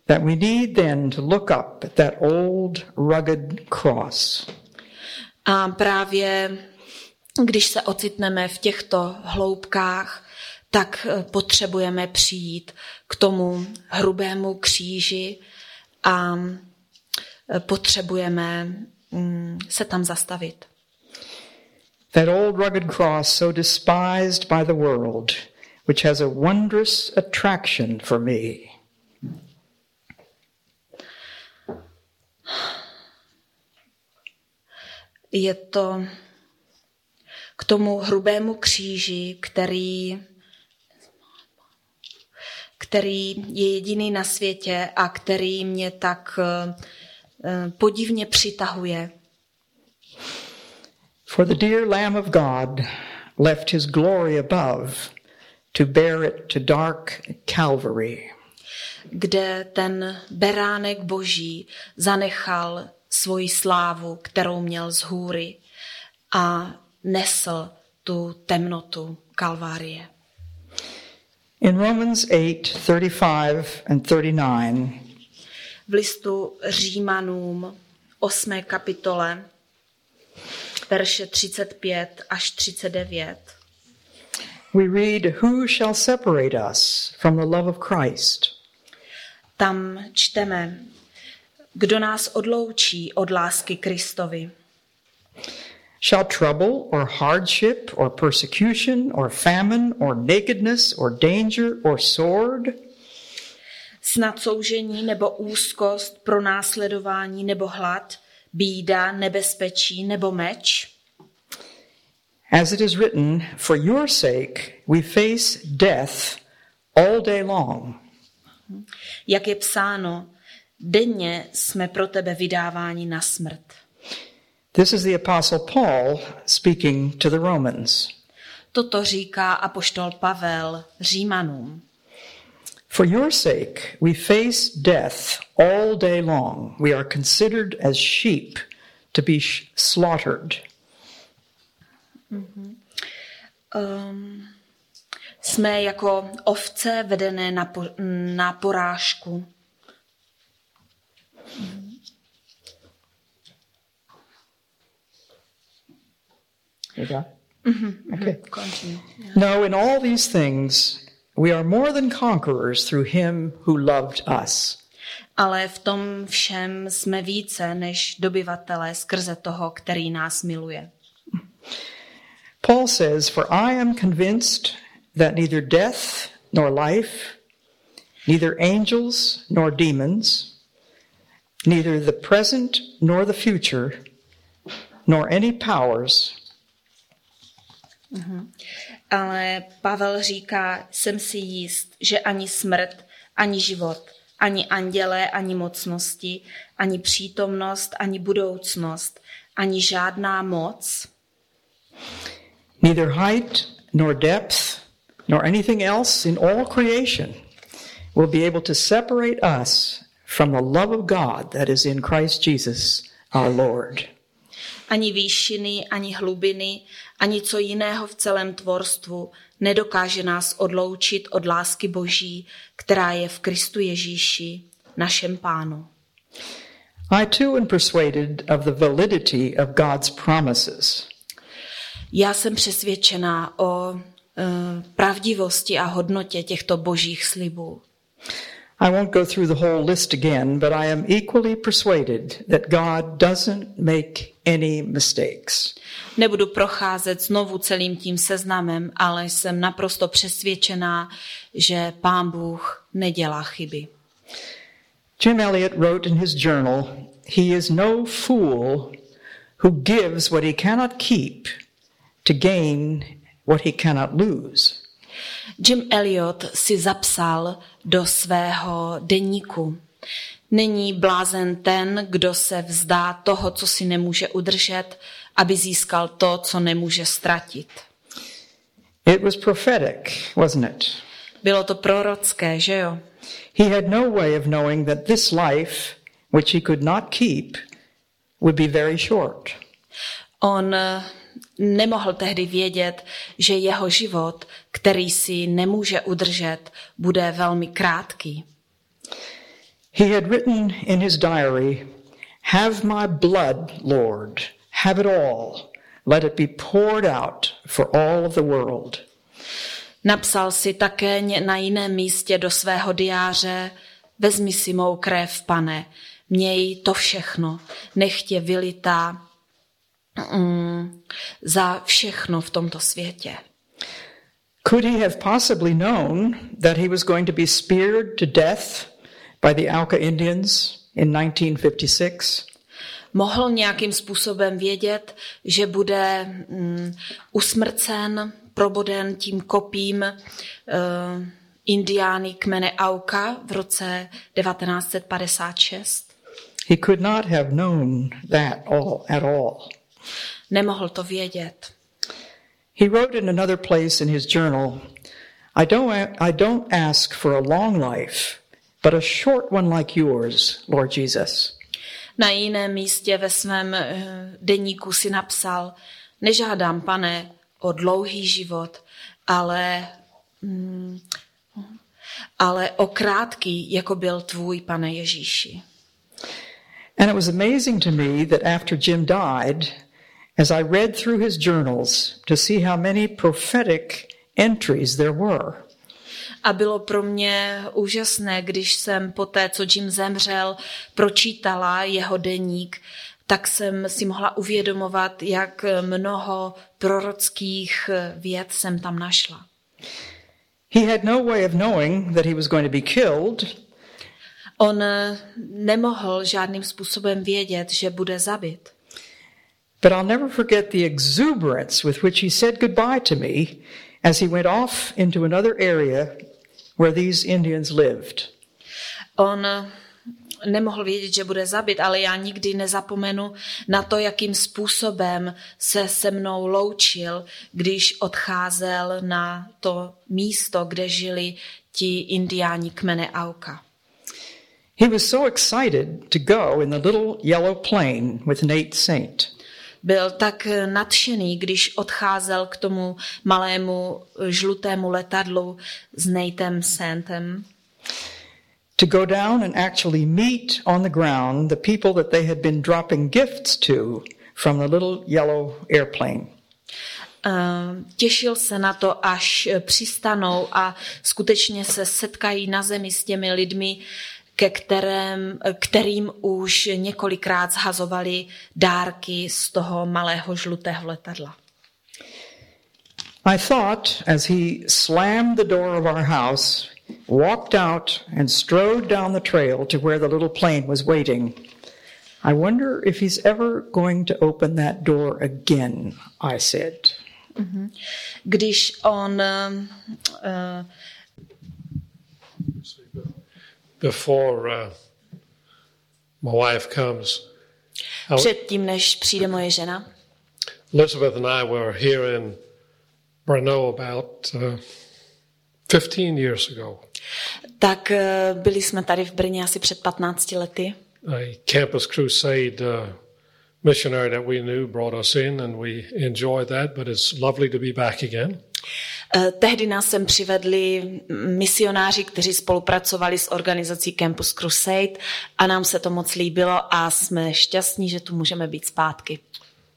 that we need then to look up at that old rugged cross. A právě když se ocitneme v těchto hloubkách, tak eh, potřebujeme přijít k tomu hrubému kříži a eh, potřebujeme mm, se tam zastavit. That old rugged cross, so despised by the world, which has a wondrous attraction for me. Je to k tomu hrubému kříži, který, který je jediný na světě a který mě tak eh, podivně přitahuje. For the dear Lamb of God left his glory above to bear it to dark Calvary. kde ten beránek boží zanechal svoji slávu, kterou měl z hůry a nesl tu temnotu Kalvárie. In Romans 8 35 and 39, V listu Římanům 8. kapitole verše 35 až 39 we read, Who shall separate us from the love of Christ? tam čteme, kdo nás odloučí od lásky Kristovi. Shall trouble or hardship or persecution or famine or nakedness or danger or sword? Snad soužení nebo úzkost, pronásledování nebo hlad, bída, nebezpečí nebo meč? As it is written, For your sake we face death all day long. Jak je psáno, denně jsme pro tebe vydáváni na smrt. This is the Apostle Paul speaking to the Romans. Toto říká apoštol Pavel Římanům. For your sake we face death all day long. We are considered as sheep to be slaughtered. Um, jsme jako ovce vedené na, po, na porážku. You got it? Mm-hmm, mm-hmm. Okay. Continue. No, in all these things we are more than conquerors through him who loved us. Ale v tom všem jsme více než dobyvatelé skrze toho, který nás miluje. Paul says, For I am convinced that neither death nor life, neither angels nor demons, neither the present nor the future, nor any powers, Ale Pavel říká, jsem si jist, že ani smrt, ani život, ani andělé, ani mocnosti, ani přítomnost, ani budoucnost, ani žádná moc, neither height nor depth, nor anything else in all creation will be able to separate us from the love of God that is in Christ Jesus our Lord. ani výšiny, ani hlubiny, ani co jiného v celém tvorstvu nedokáže nás odloučit od lásky Boží, která je v Kristu Ježíši, našem pánu. I too am persuaded of the validity of God's promises. Já jsem přesvědčená o uh, pravdivosti a hodnotě těchto božích slibů. I won't go through the whole list again, but I am equally persuaded that God doesn't make any mistakes. Nebudu procházet znovu celým tím seznamem, ale jsem naprosto přesvědčená, že pán Bůh nedělá chyby. Jim Elliot wrote in his journal, He is no fool who gives what he cannot keep to gain what he cannot lose. Jim Elliot si zapsal do svého deníku. Není blázen ten, kdo se vzdá toho, co si nemůže udržet, aby získal to, co nemůže ztratit. It was prophetic, wasn't it? Bylo to prorocké, že jo? He had no way of knowing that this life, which he could not keep, would be very short. On eh, nemohl tehdy vědět, že jeho život, který si nemůže udržet, bude velmi krátký. He had written in his diary, Have my blood, Lord, have it all. Let it be poured out for all of the world. Napsal si také na jiném místě do svého diáře, vezmi si mou krev, pane, měj to všechno, nech tě vylitá mm, za všechno v tomto světě. Could he have possibly known that he was going to be speared to death by the Auca Indians in 1956? Mohl nějakým způsobem vědět, že bude mm, usmrcen, proboden tím kopím uh, indiány kmene Auka v roce 1956? He could not have known that all at all. Nemohl to vědět. He wrote in another place in his journal, I don't, I don't ask for a long life, but a short one like yours, Lord Jesus. Na jiném místě ve svém eh, deníku si napsal, nežádám, pane, o dlouhý život, ale, mm, ale o krátký, jako byl tvůj, pane Ježíši. And it was amazing to me that after Jim died, as I read through his journals to see how many prophetic entries there were. A bylo pro mě úžasné, když jsem po té, co Jim zemřel, pročítala jeho deník, tak jsem si mohla uvědomovat, jak mnoho prorockých věd jsem tam našla. He had no way of knowing that he was going to be killed. On nemohl žádným způsobem vědět, že bude zabit. But I'll never forget the exuberance with which he said goodbye to me as he went off into another area where these Indians lived. On nemohl vědět, že bude zabit, ale já nikdy nezapomenu na to, jakým způsobem se se mnou loučil, když odcházel na to místo, kde žili ti indiáni kmene Auka. He was so excited to go in the little yellow plane with Nate Saint. Byl tak nadšený, když odcházel k tomu malému žlutému letadlu s Natem Santem. To go down and actually meet on the ground the people that they had been dropping gifts to from the little yellow airplane. Uh, těšil se na to, až přistanou a skutečně se setkají na zemi s těmi lidmi, ke kterém, kterým už několikrát zhazovali dárky z toho malého žlutého letadla. I thought as he slammed the door of our house, walked out, and strode down the trail to where the little plane was waiting. I wonder if he's ever going to open that door again, I said. Mm-hmm. Když on uh, before uh, my wife comes. Předtím, než přijde moje žena. Elizabeth and I were here in Brno about uh, 15 years ago. Tak uh, byli jsme tady v Brně asi před 15 lety. A campus crusade uh, missionary that we knew brought us in and we enjoyed that, but it's lovely to be back again. Eh, tehdy nás sem přivedli misionáři, kteří spolupracovali s organizací Campus Crusade a nám se to moc líbilo a jsme šťastní, že tu můžeme být zpátky.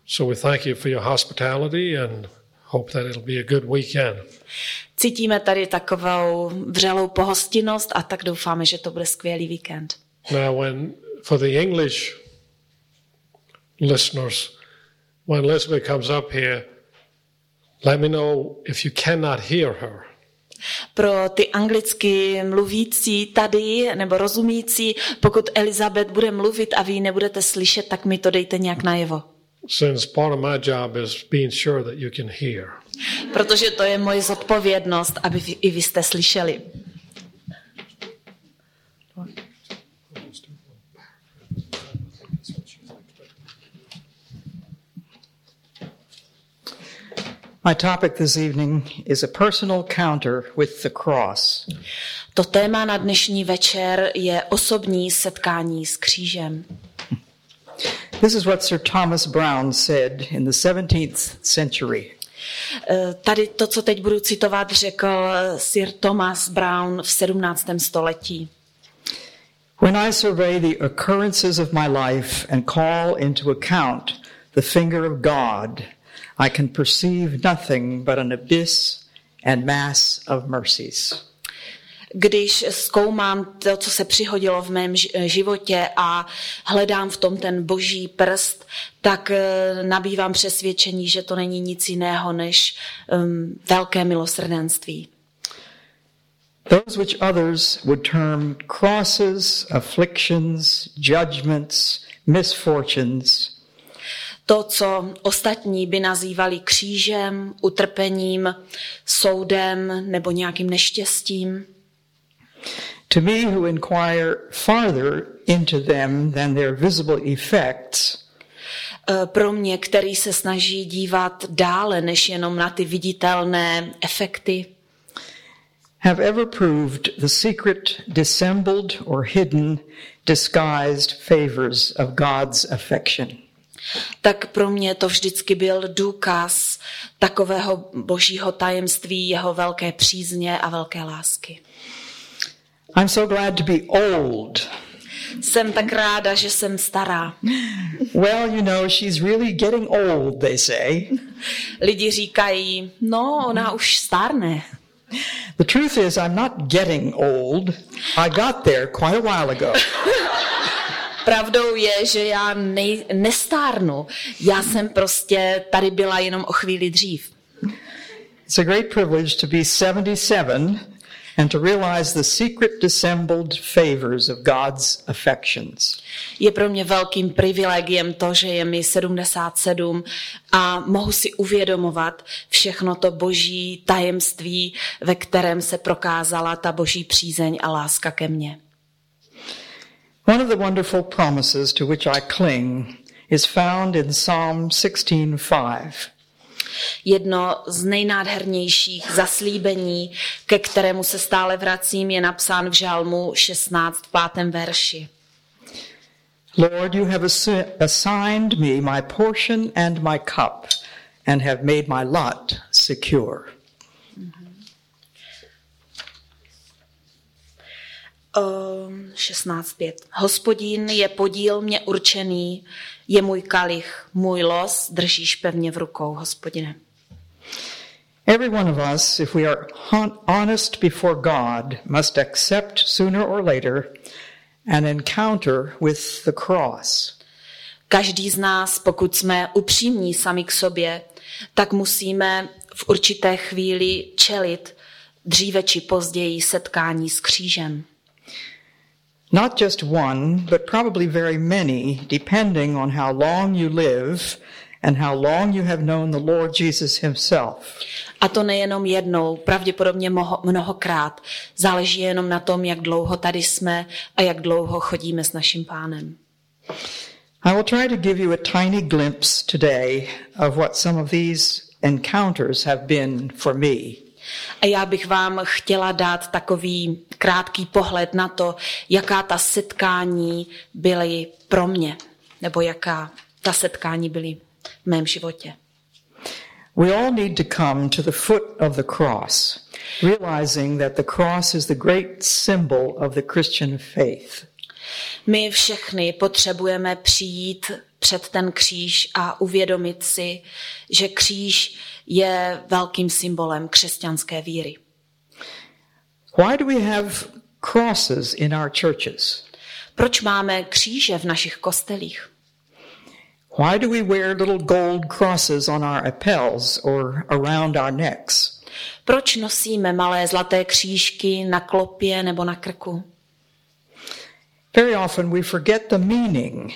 So we thank you for your hospitality and hope that it'll be a good weekend. Cítíme tady takovou vřelou pohostinnost a tak doufáme, že to bude skvělý víkend. Now when for the English listeners, when Elizabeth comes up here, Let me know if you cannot hear her. Pro ty anglicky mluvící tady nebo rozumící, pokud Elizabeth bude mluvit a vy ji nebudete slyšet, tak mi to dejte nějak najevo. Since part of my job is being sure that you can hear. Protože to je moje zodpovědnost, aby vy, i vy jste slyšeli. My topic this evening is a personal counter with the cross. To téma na dnešní večer je osobní setkání s křížem. This is what Sir Thomas Browne said in the 17th century. Eh, Tady to, co teď budu citovat, řekl Sir Thomas Brown v 17. století. When I survey the occurrences of my life and call into account the finger of God, I can perceive nothing but an abyss and mass of mercies. Když zkoumám to, co se přihodilo v mém životě a hledám v tom ten boží prst, tak eh, nabývám přesvědčení, že to není nic jiného než um, velké milosrdenství. Those which others would term crosses, afflictions, judgments, misfortunes, To, co ostatní by nazývali křížem, utrpením, soudem nebo nějakým neštěstím, To me, who inquire farther into them than their visible effects, eh, pro mě, který se snaží dívat dále než jenom na ty viditelné efekty, have ever proved the secret, dissembled, or hidden, disguised favors of God's affection. Tak pro mě to vždycky byl důkaz takového božího tajemství, jeho velké přízně a velké lásky. I'm so glad to be old. Jsem tak ráda, že jsem stará. Well, you know, she's really getting old, they say. Lidi říkají, no, ona už stárne. The truth is, I'm not getting old. I got there quite a while ago. [laughs] Pravdou je, že já nej, nestárnu. Já jsem prostě tady byla jenom o chvíli dřív. It's a great privilege to be 77 and to realize the secret, dissembled favors of God's affections. Je pro mě velkým privilegiem to, že je mi 77 a mohu si uvědomovat všechno to boží tajemství, ve kterém se prokázala ta boží přízeň a láska ke mně. One of the wonderful promises to which I cling is found in Psalm 16:5. Jedno z nejnádhernějších zaslíbení, ke kterému se stále vracím, je napsán v Žalmu 16 v 5. verši. Lord, you have assigned me my portion and my cup and have made my lot secure. 16.5. Hospodin je podíl mě určený, je můj kalich, můj los, držíš pevně v rukou, hospodine. Every one of us, if we are hon- honest before God, must accept sooner or later an encounter with the cross. Každý z nás, pokud jsme upřímní sami k sobě, tak musíme v určité chvíli čelit dříve či později setkání s křížem. Not just one, but probably very many, depending on how long you live and how long you have known the Lord Jesus Himself. A to nejenom jednou, pravděpodobně moho, mnohokrát. Záleží jenom na tom, jak dlouho tady jsme a jak dlouho chodíme s naším pánem. I will try to give you a tiny glimpse today of what some of these encounters have been for me. A já bych vám chtěla dát takový krátký pohled na to, jaká ta setkání byly pro mě, nebo jaká ta setkání byly v mém životě. We all need to come to the foot of the cross, realizing that the cross is the great symbol of the Christian faith. My všechny potřebujeme přijít před ten kříž a uvědomit si, že kříž je velkým symbolem křesťanské víry. Why do we have crosses in our churches? Proč máme kříže v našich kostelích? Why do we wear little gold crosses on our lapels or around our necks? Proč nosíme malé zlaté křížky na klopě nebo na krku? Very often we forget the meaning.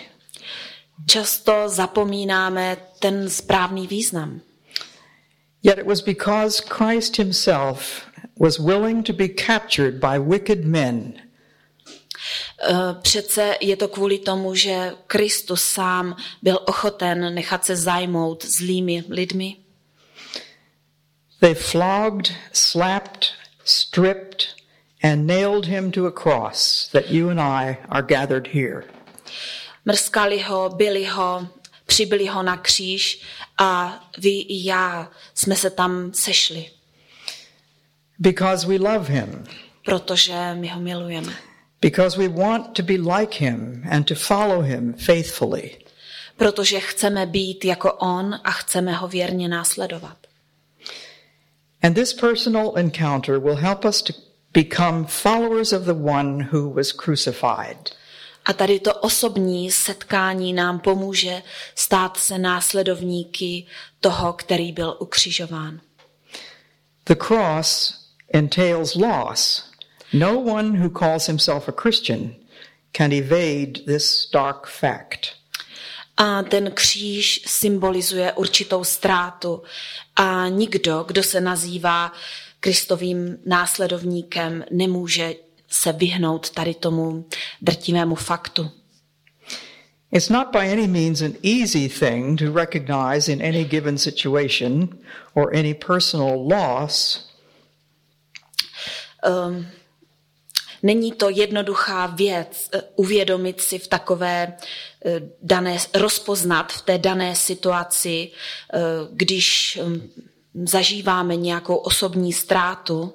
Často zapomínáme ten správný význam. Yet it was because Christ himself was willing to be captured by wicked men Eh, Přece je to kvůli tomu, že Kristus sám byl ochoten nechat se zajmout zlými lidmi, They flogged, slapped, stripped, and nailed him to a cross that you and I are gathered here. Mrskali ho, byli ho, přibili ho na kříž a vy i já jsme se tam sešli, Because we love him, protože my ho milujeme. because we want to be like him and to follow him faithfully. Protože chceme být jako on a chceme ho věrně následovat. And this personal encounter will help us to become followers of the one who was crucified. A tady to osobní setkání nám pomůže stát se následovníky toho, který byl ukřižován. The cross entails loss. No one who calls himself a Christian can evade this dark fact. A ten kříž symbolizuje určitou ztrátu. A nikdo, kdo se nazývá Kristovým následovníkem, nemůže se vyhnout tady tomu drtivému faktu. It's not by any means an easy thing to recognize in any given situation or any personal loss Um, není to jednoduchá věc eh, uvědomit si v takové eh, dané, rozpoznat v té dané situaci, eh, když hm, zažíváme nějakou osobní ztrátu,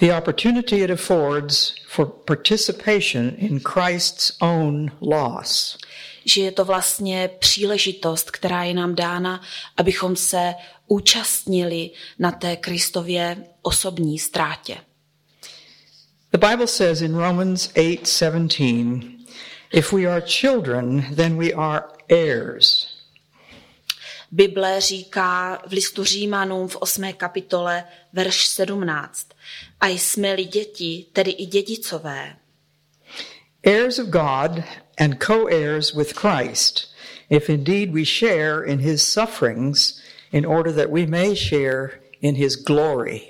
the opportunity it affords for participation in Christ's own loss. že je to vlastně příležitost, která je nám dána, abychom se účastnili na té Kristově osobní ztrátě. The Bible says in Romans 8:17, if we are children, then we are heirs. Bible říká v listu Římanům v 8. kapitole verš 17. A jsme-li děti, tedy i dědicové, Heirs of God and co-heirs with Christ, if indeed we share in his sufferings in order that we may share in his glory.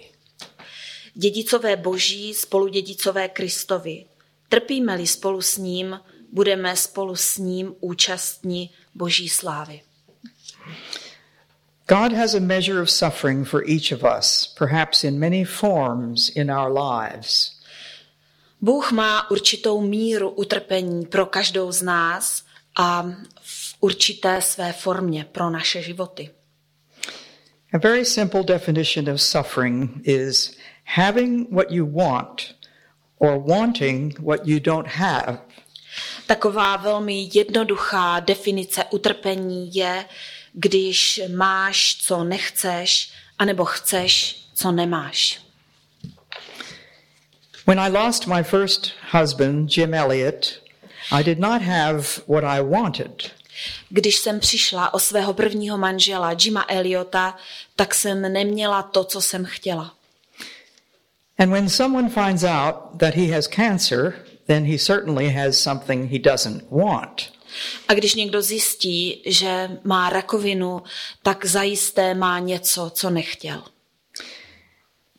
dědicové boží, spoludědicové Kristovi. Trpíme-li spolu s ním, budeme spolu s ním účastní boží slávy. God has a measure of suffering for each of us, perhaps in many forms in our lives. Bůh má určitou míru utrpení pro každou z nás a v určité své formě pro naše životy. A very simple definition of suffering is having what you want or wanting what you don't have. Taková velmi jednoduchá definice utrpení je, když máš, co nechceš, anebo chceš, co nemáš. When I lost my first husband, Jim Elliot, I did not have what I wanted. Když jsem přišla o svého prvního manžela, Jima Eliota, tak jsem neměla to, co jsem chtěla. And when someone finds out that he has cancer, then he certainly has something he doesn't want. A když někdo zjistí, že má rakovinu, tak zajisté má něco, co nechtěl.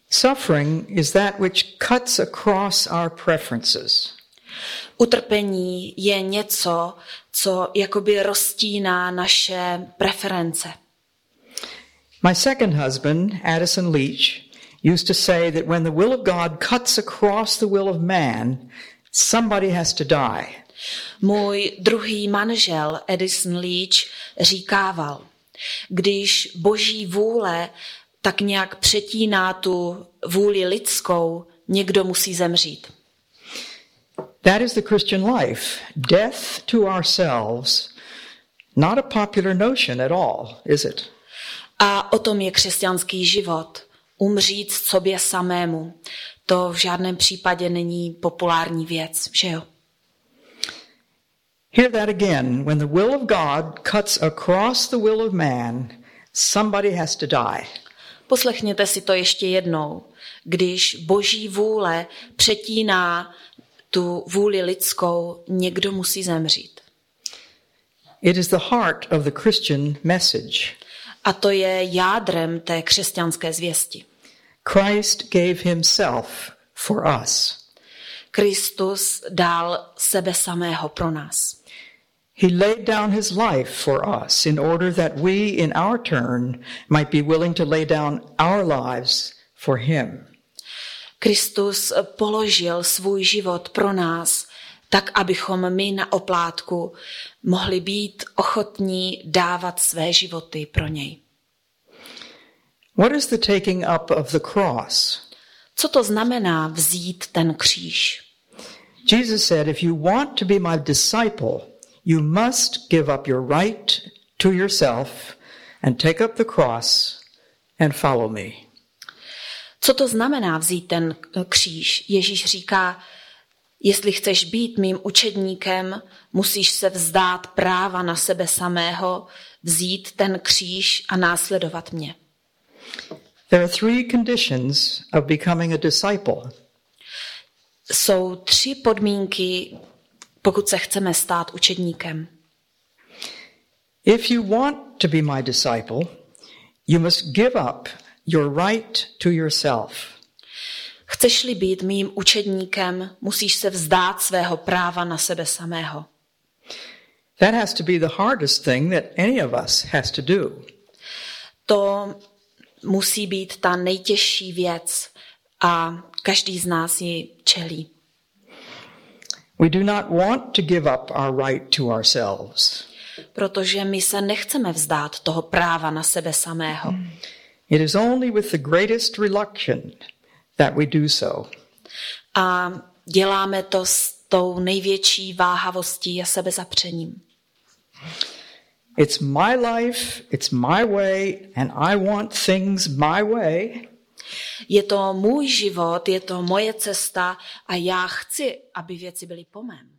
Suffering is that which cuts across our preferences. Utrpení je něco, co jakoby roztíná naše preference. My second husband, Addison Leach, used to say that when the will of God cuts across the will of man, somebody has to die. Můj druhý manžel Edison Leach říkával, když boží vůle tak nějak přetíná tu vůli lidskou, někdo musí zemřít. That is the Christian life. Death to ourselves, not a popular notion at all, is it? A o tom je křesťanský život. Umřít sobě samému. To v žádném případě není populární věc, že jo? Hear that again. When the will of God cuts across the will of man, somebody has to die. Poslechněte si to ještě jednou. Když boží vůle přetíná tu vůli lidskou, někdo musí zemřít. It is the heart of the Christian message. A to je jádrem té křesťanské zvěsti. Christ gave himself for us. Kristus dal sebe samého pro nás. He laid down his life for us in order that we, in our turn, might be willing to lay down our lives for him. Kristus položil svůj život pro nás, tak abychom my na oplátku mohli být ochotní dávat své životy pro něj. What is the taking up of the cross? Co to znamená vzít ten kříž? Jesus said, If you want to be my disciple, you must give up your right to yourself and take up the cross and follow me. Co to znamená vzít ten kříž? Ježíš říká, jestli chceš být mým učedníkem, musíš se vzdát práva na sebe samého, vzít ten kříž a následovat mě. There are three conditions of becoming a disciple. Jsou tři podmínky, pokud se chceme stát učedníkem. If you want to be my disciple, you must give up your right to yourself. Chceš-li být mým učedníkem, musíš se vzdát svého práva na sebe samého. That has to be the hardest thing that any of us has to do. To musí být ta nejtěžší věc a každý z nás ji čelí. We do not want to give up our right to ourselves. Protože my se nechceme vzdát toho práva na sebe samého. It is only with the greatest reluctance that we do so. A děláme to s tou největší váhavostí a sebezapřením. It's my life, it's my way, and I want things my way. Je to můj život, je to moje cesta a já chci, aby věci byly po mém.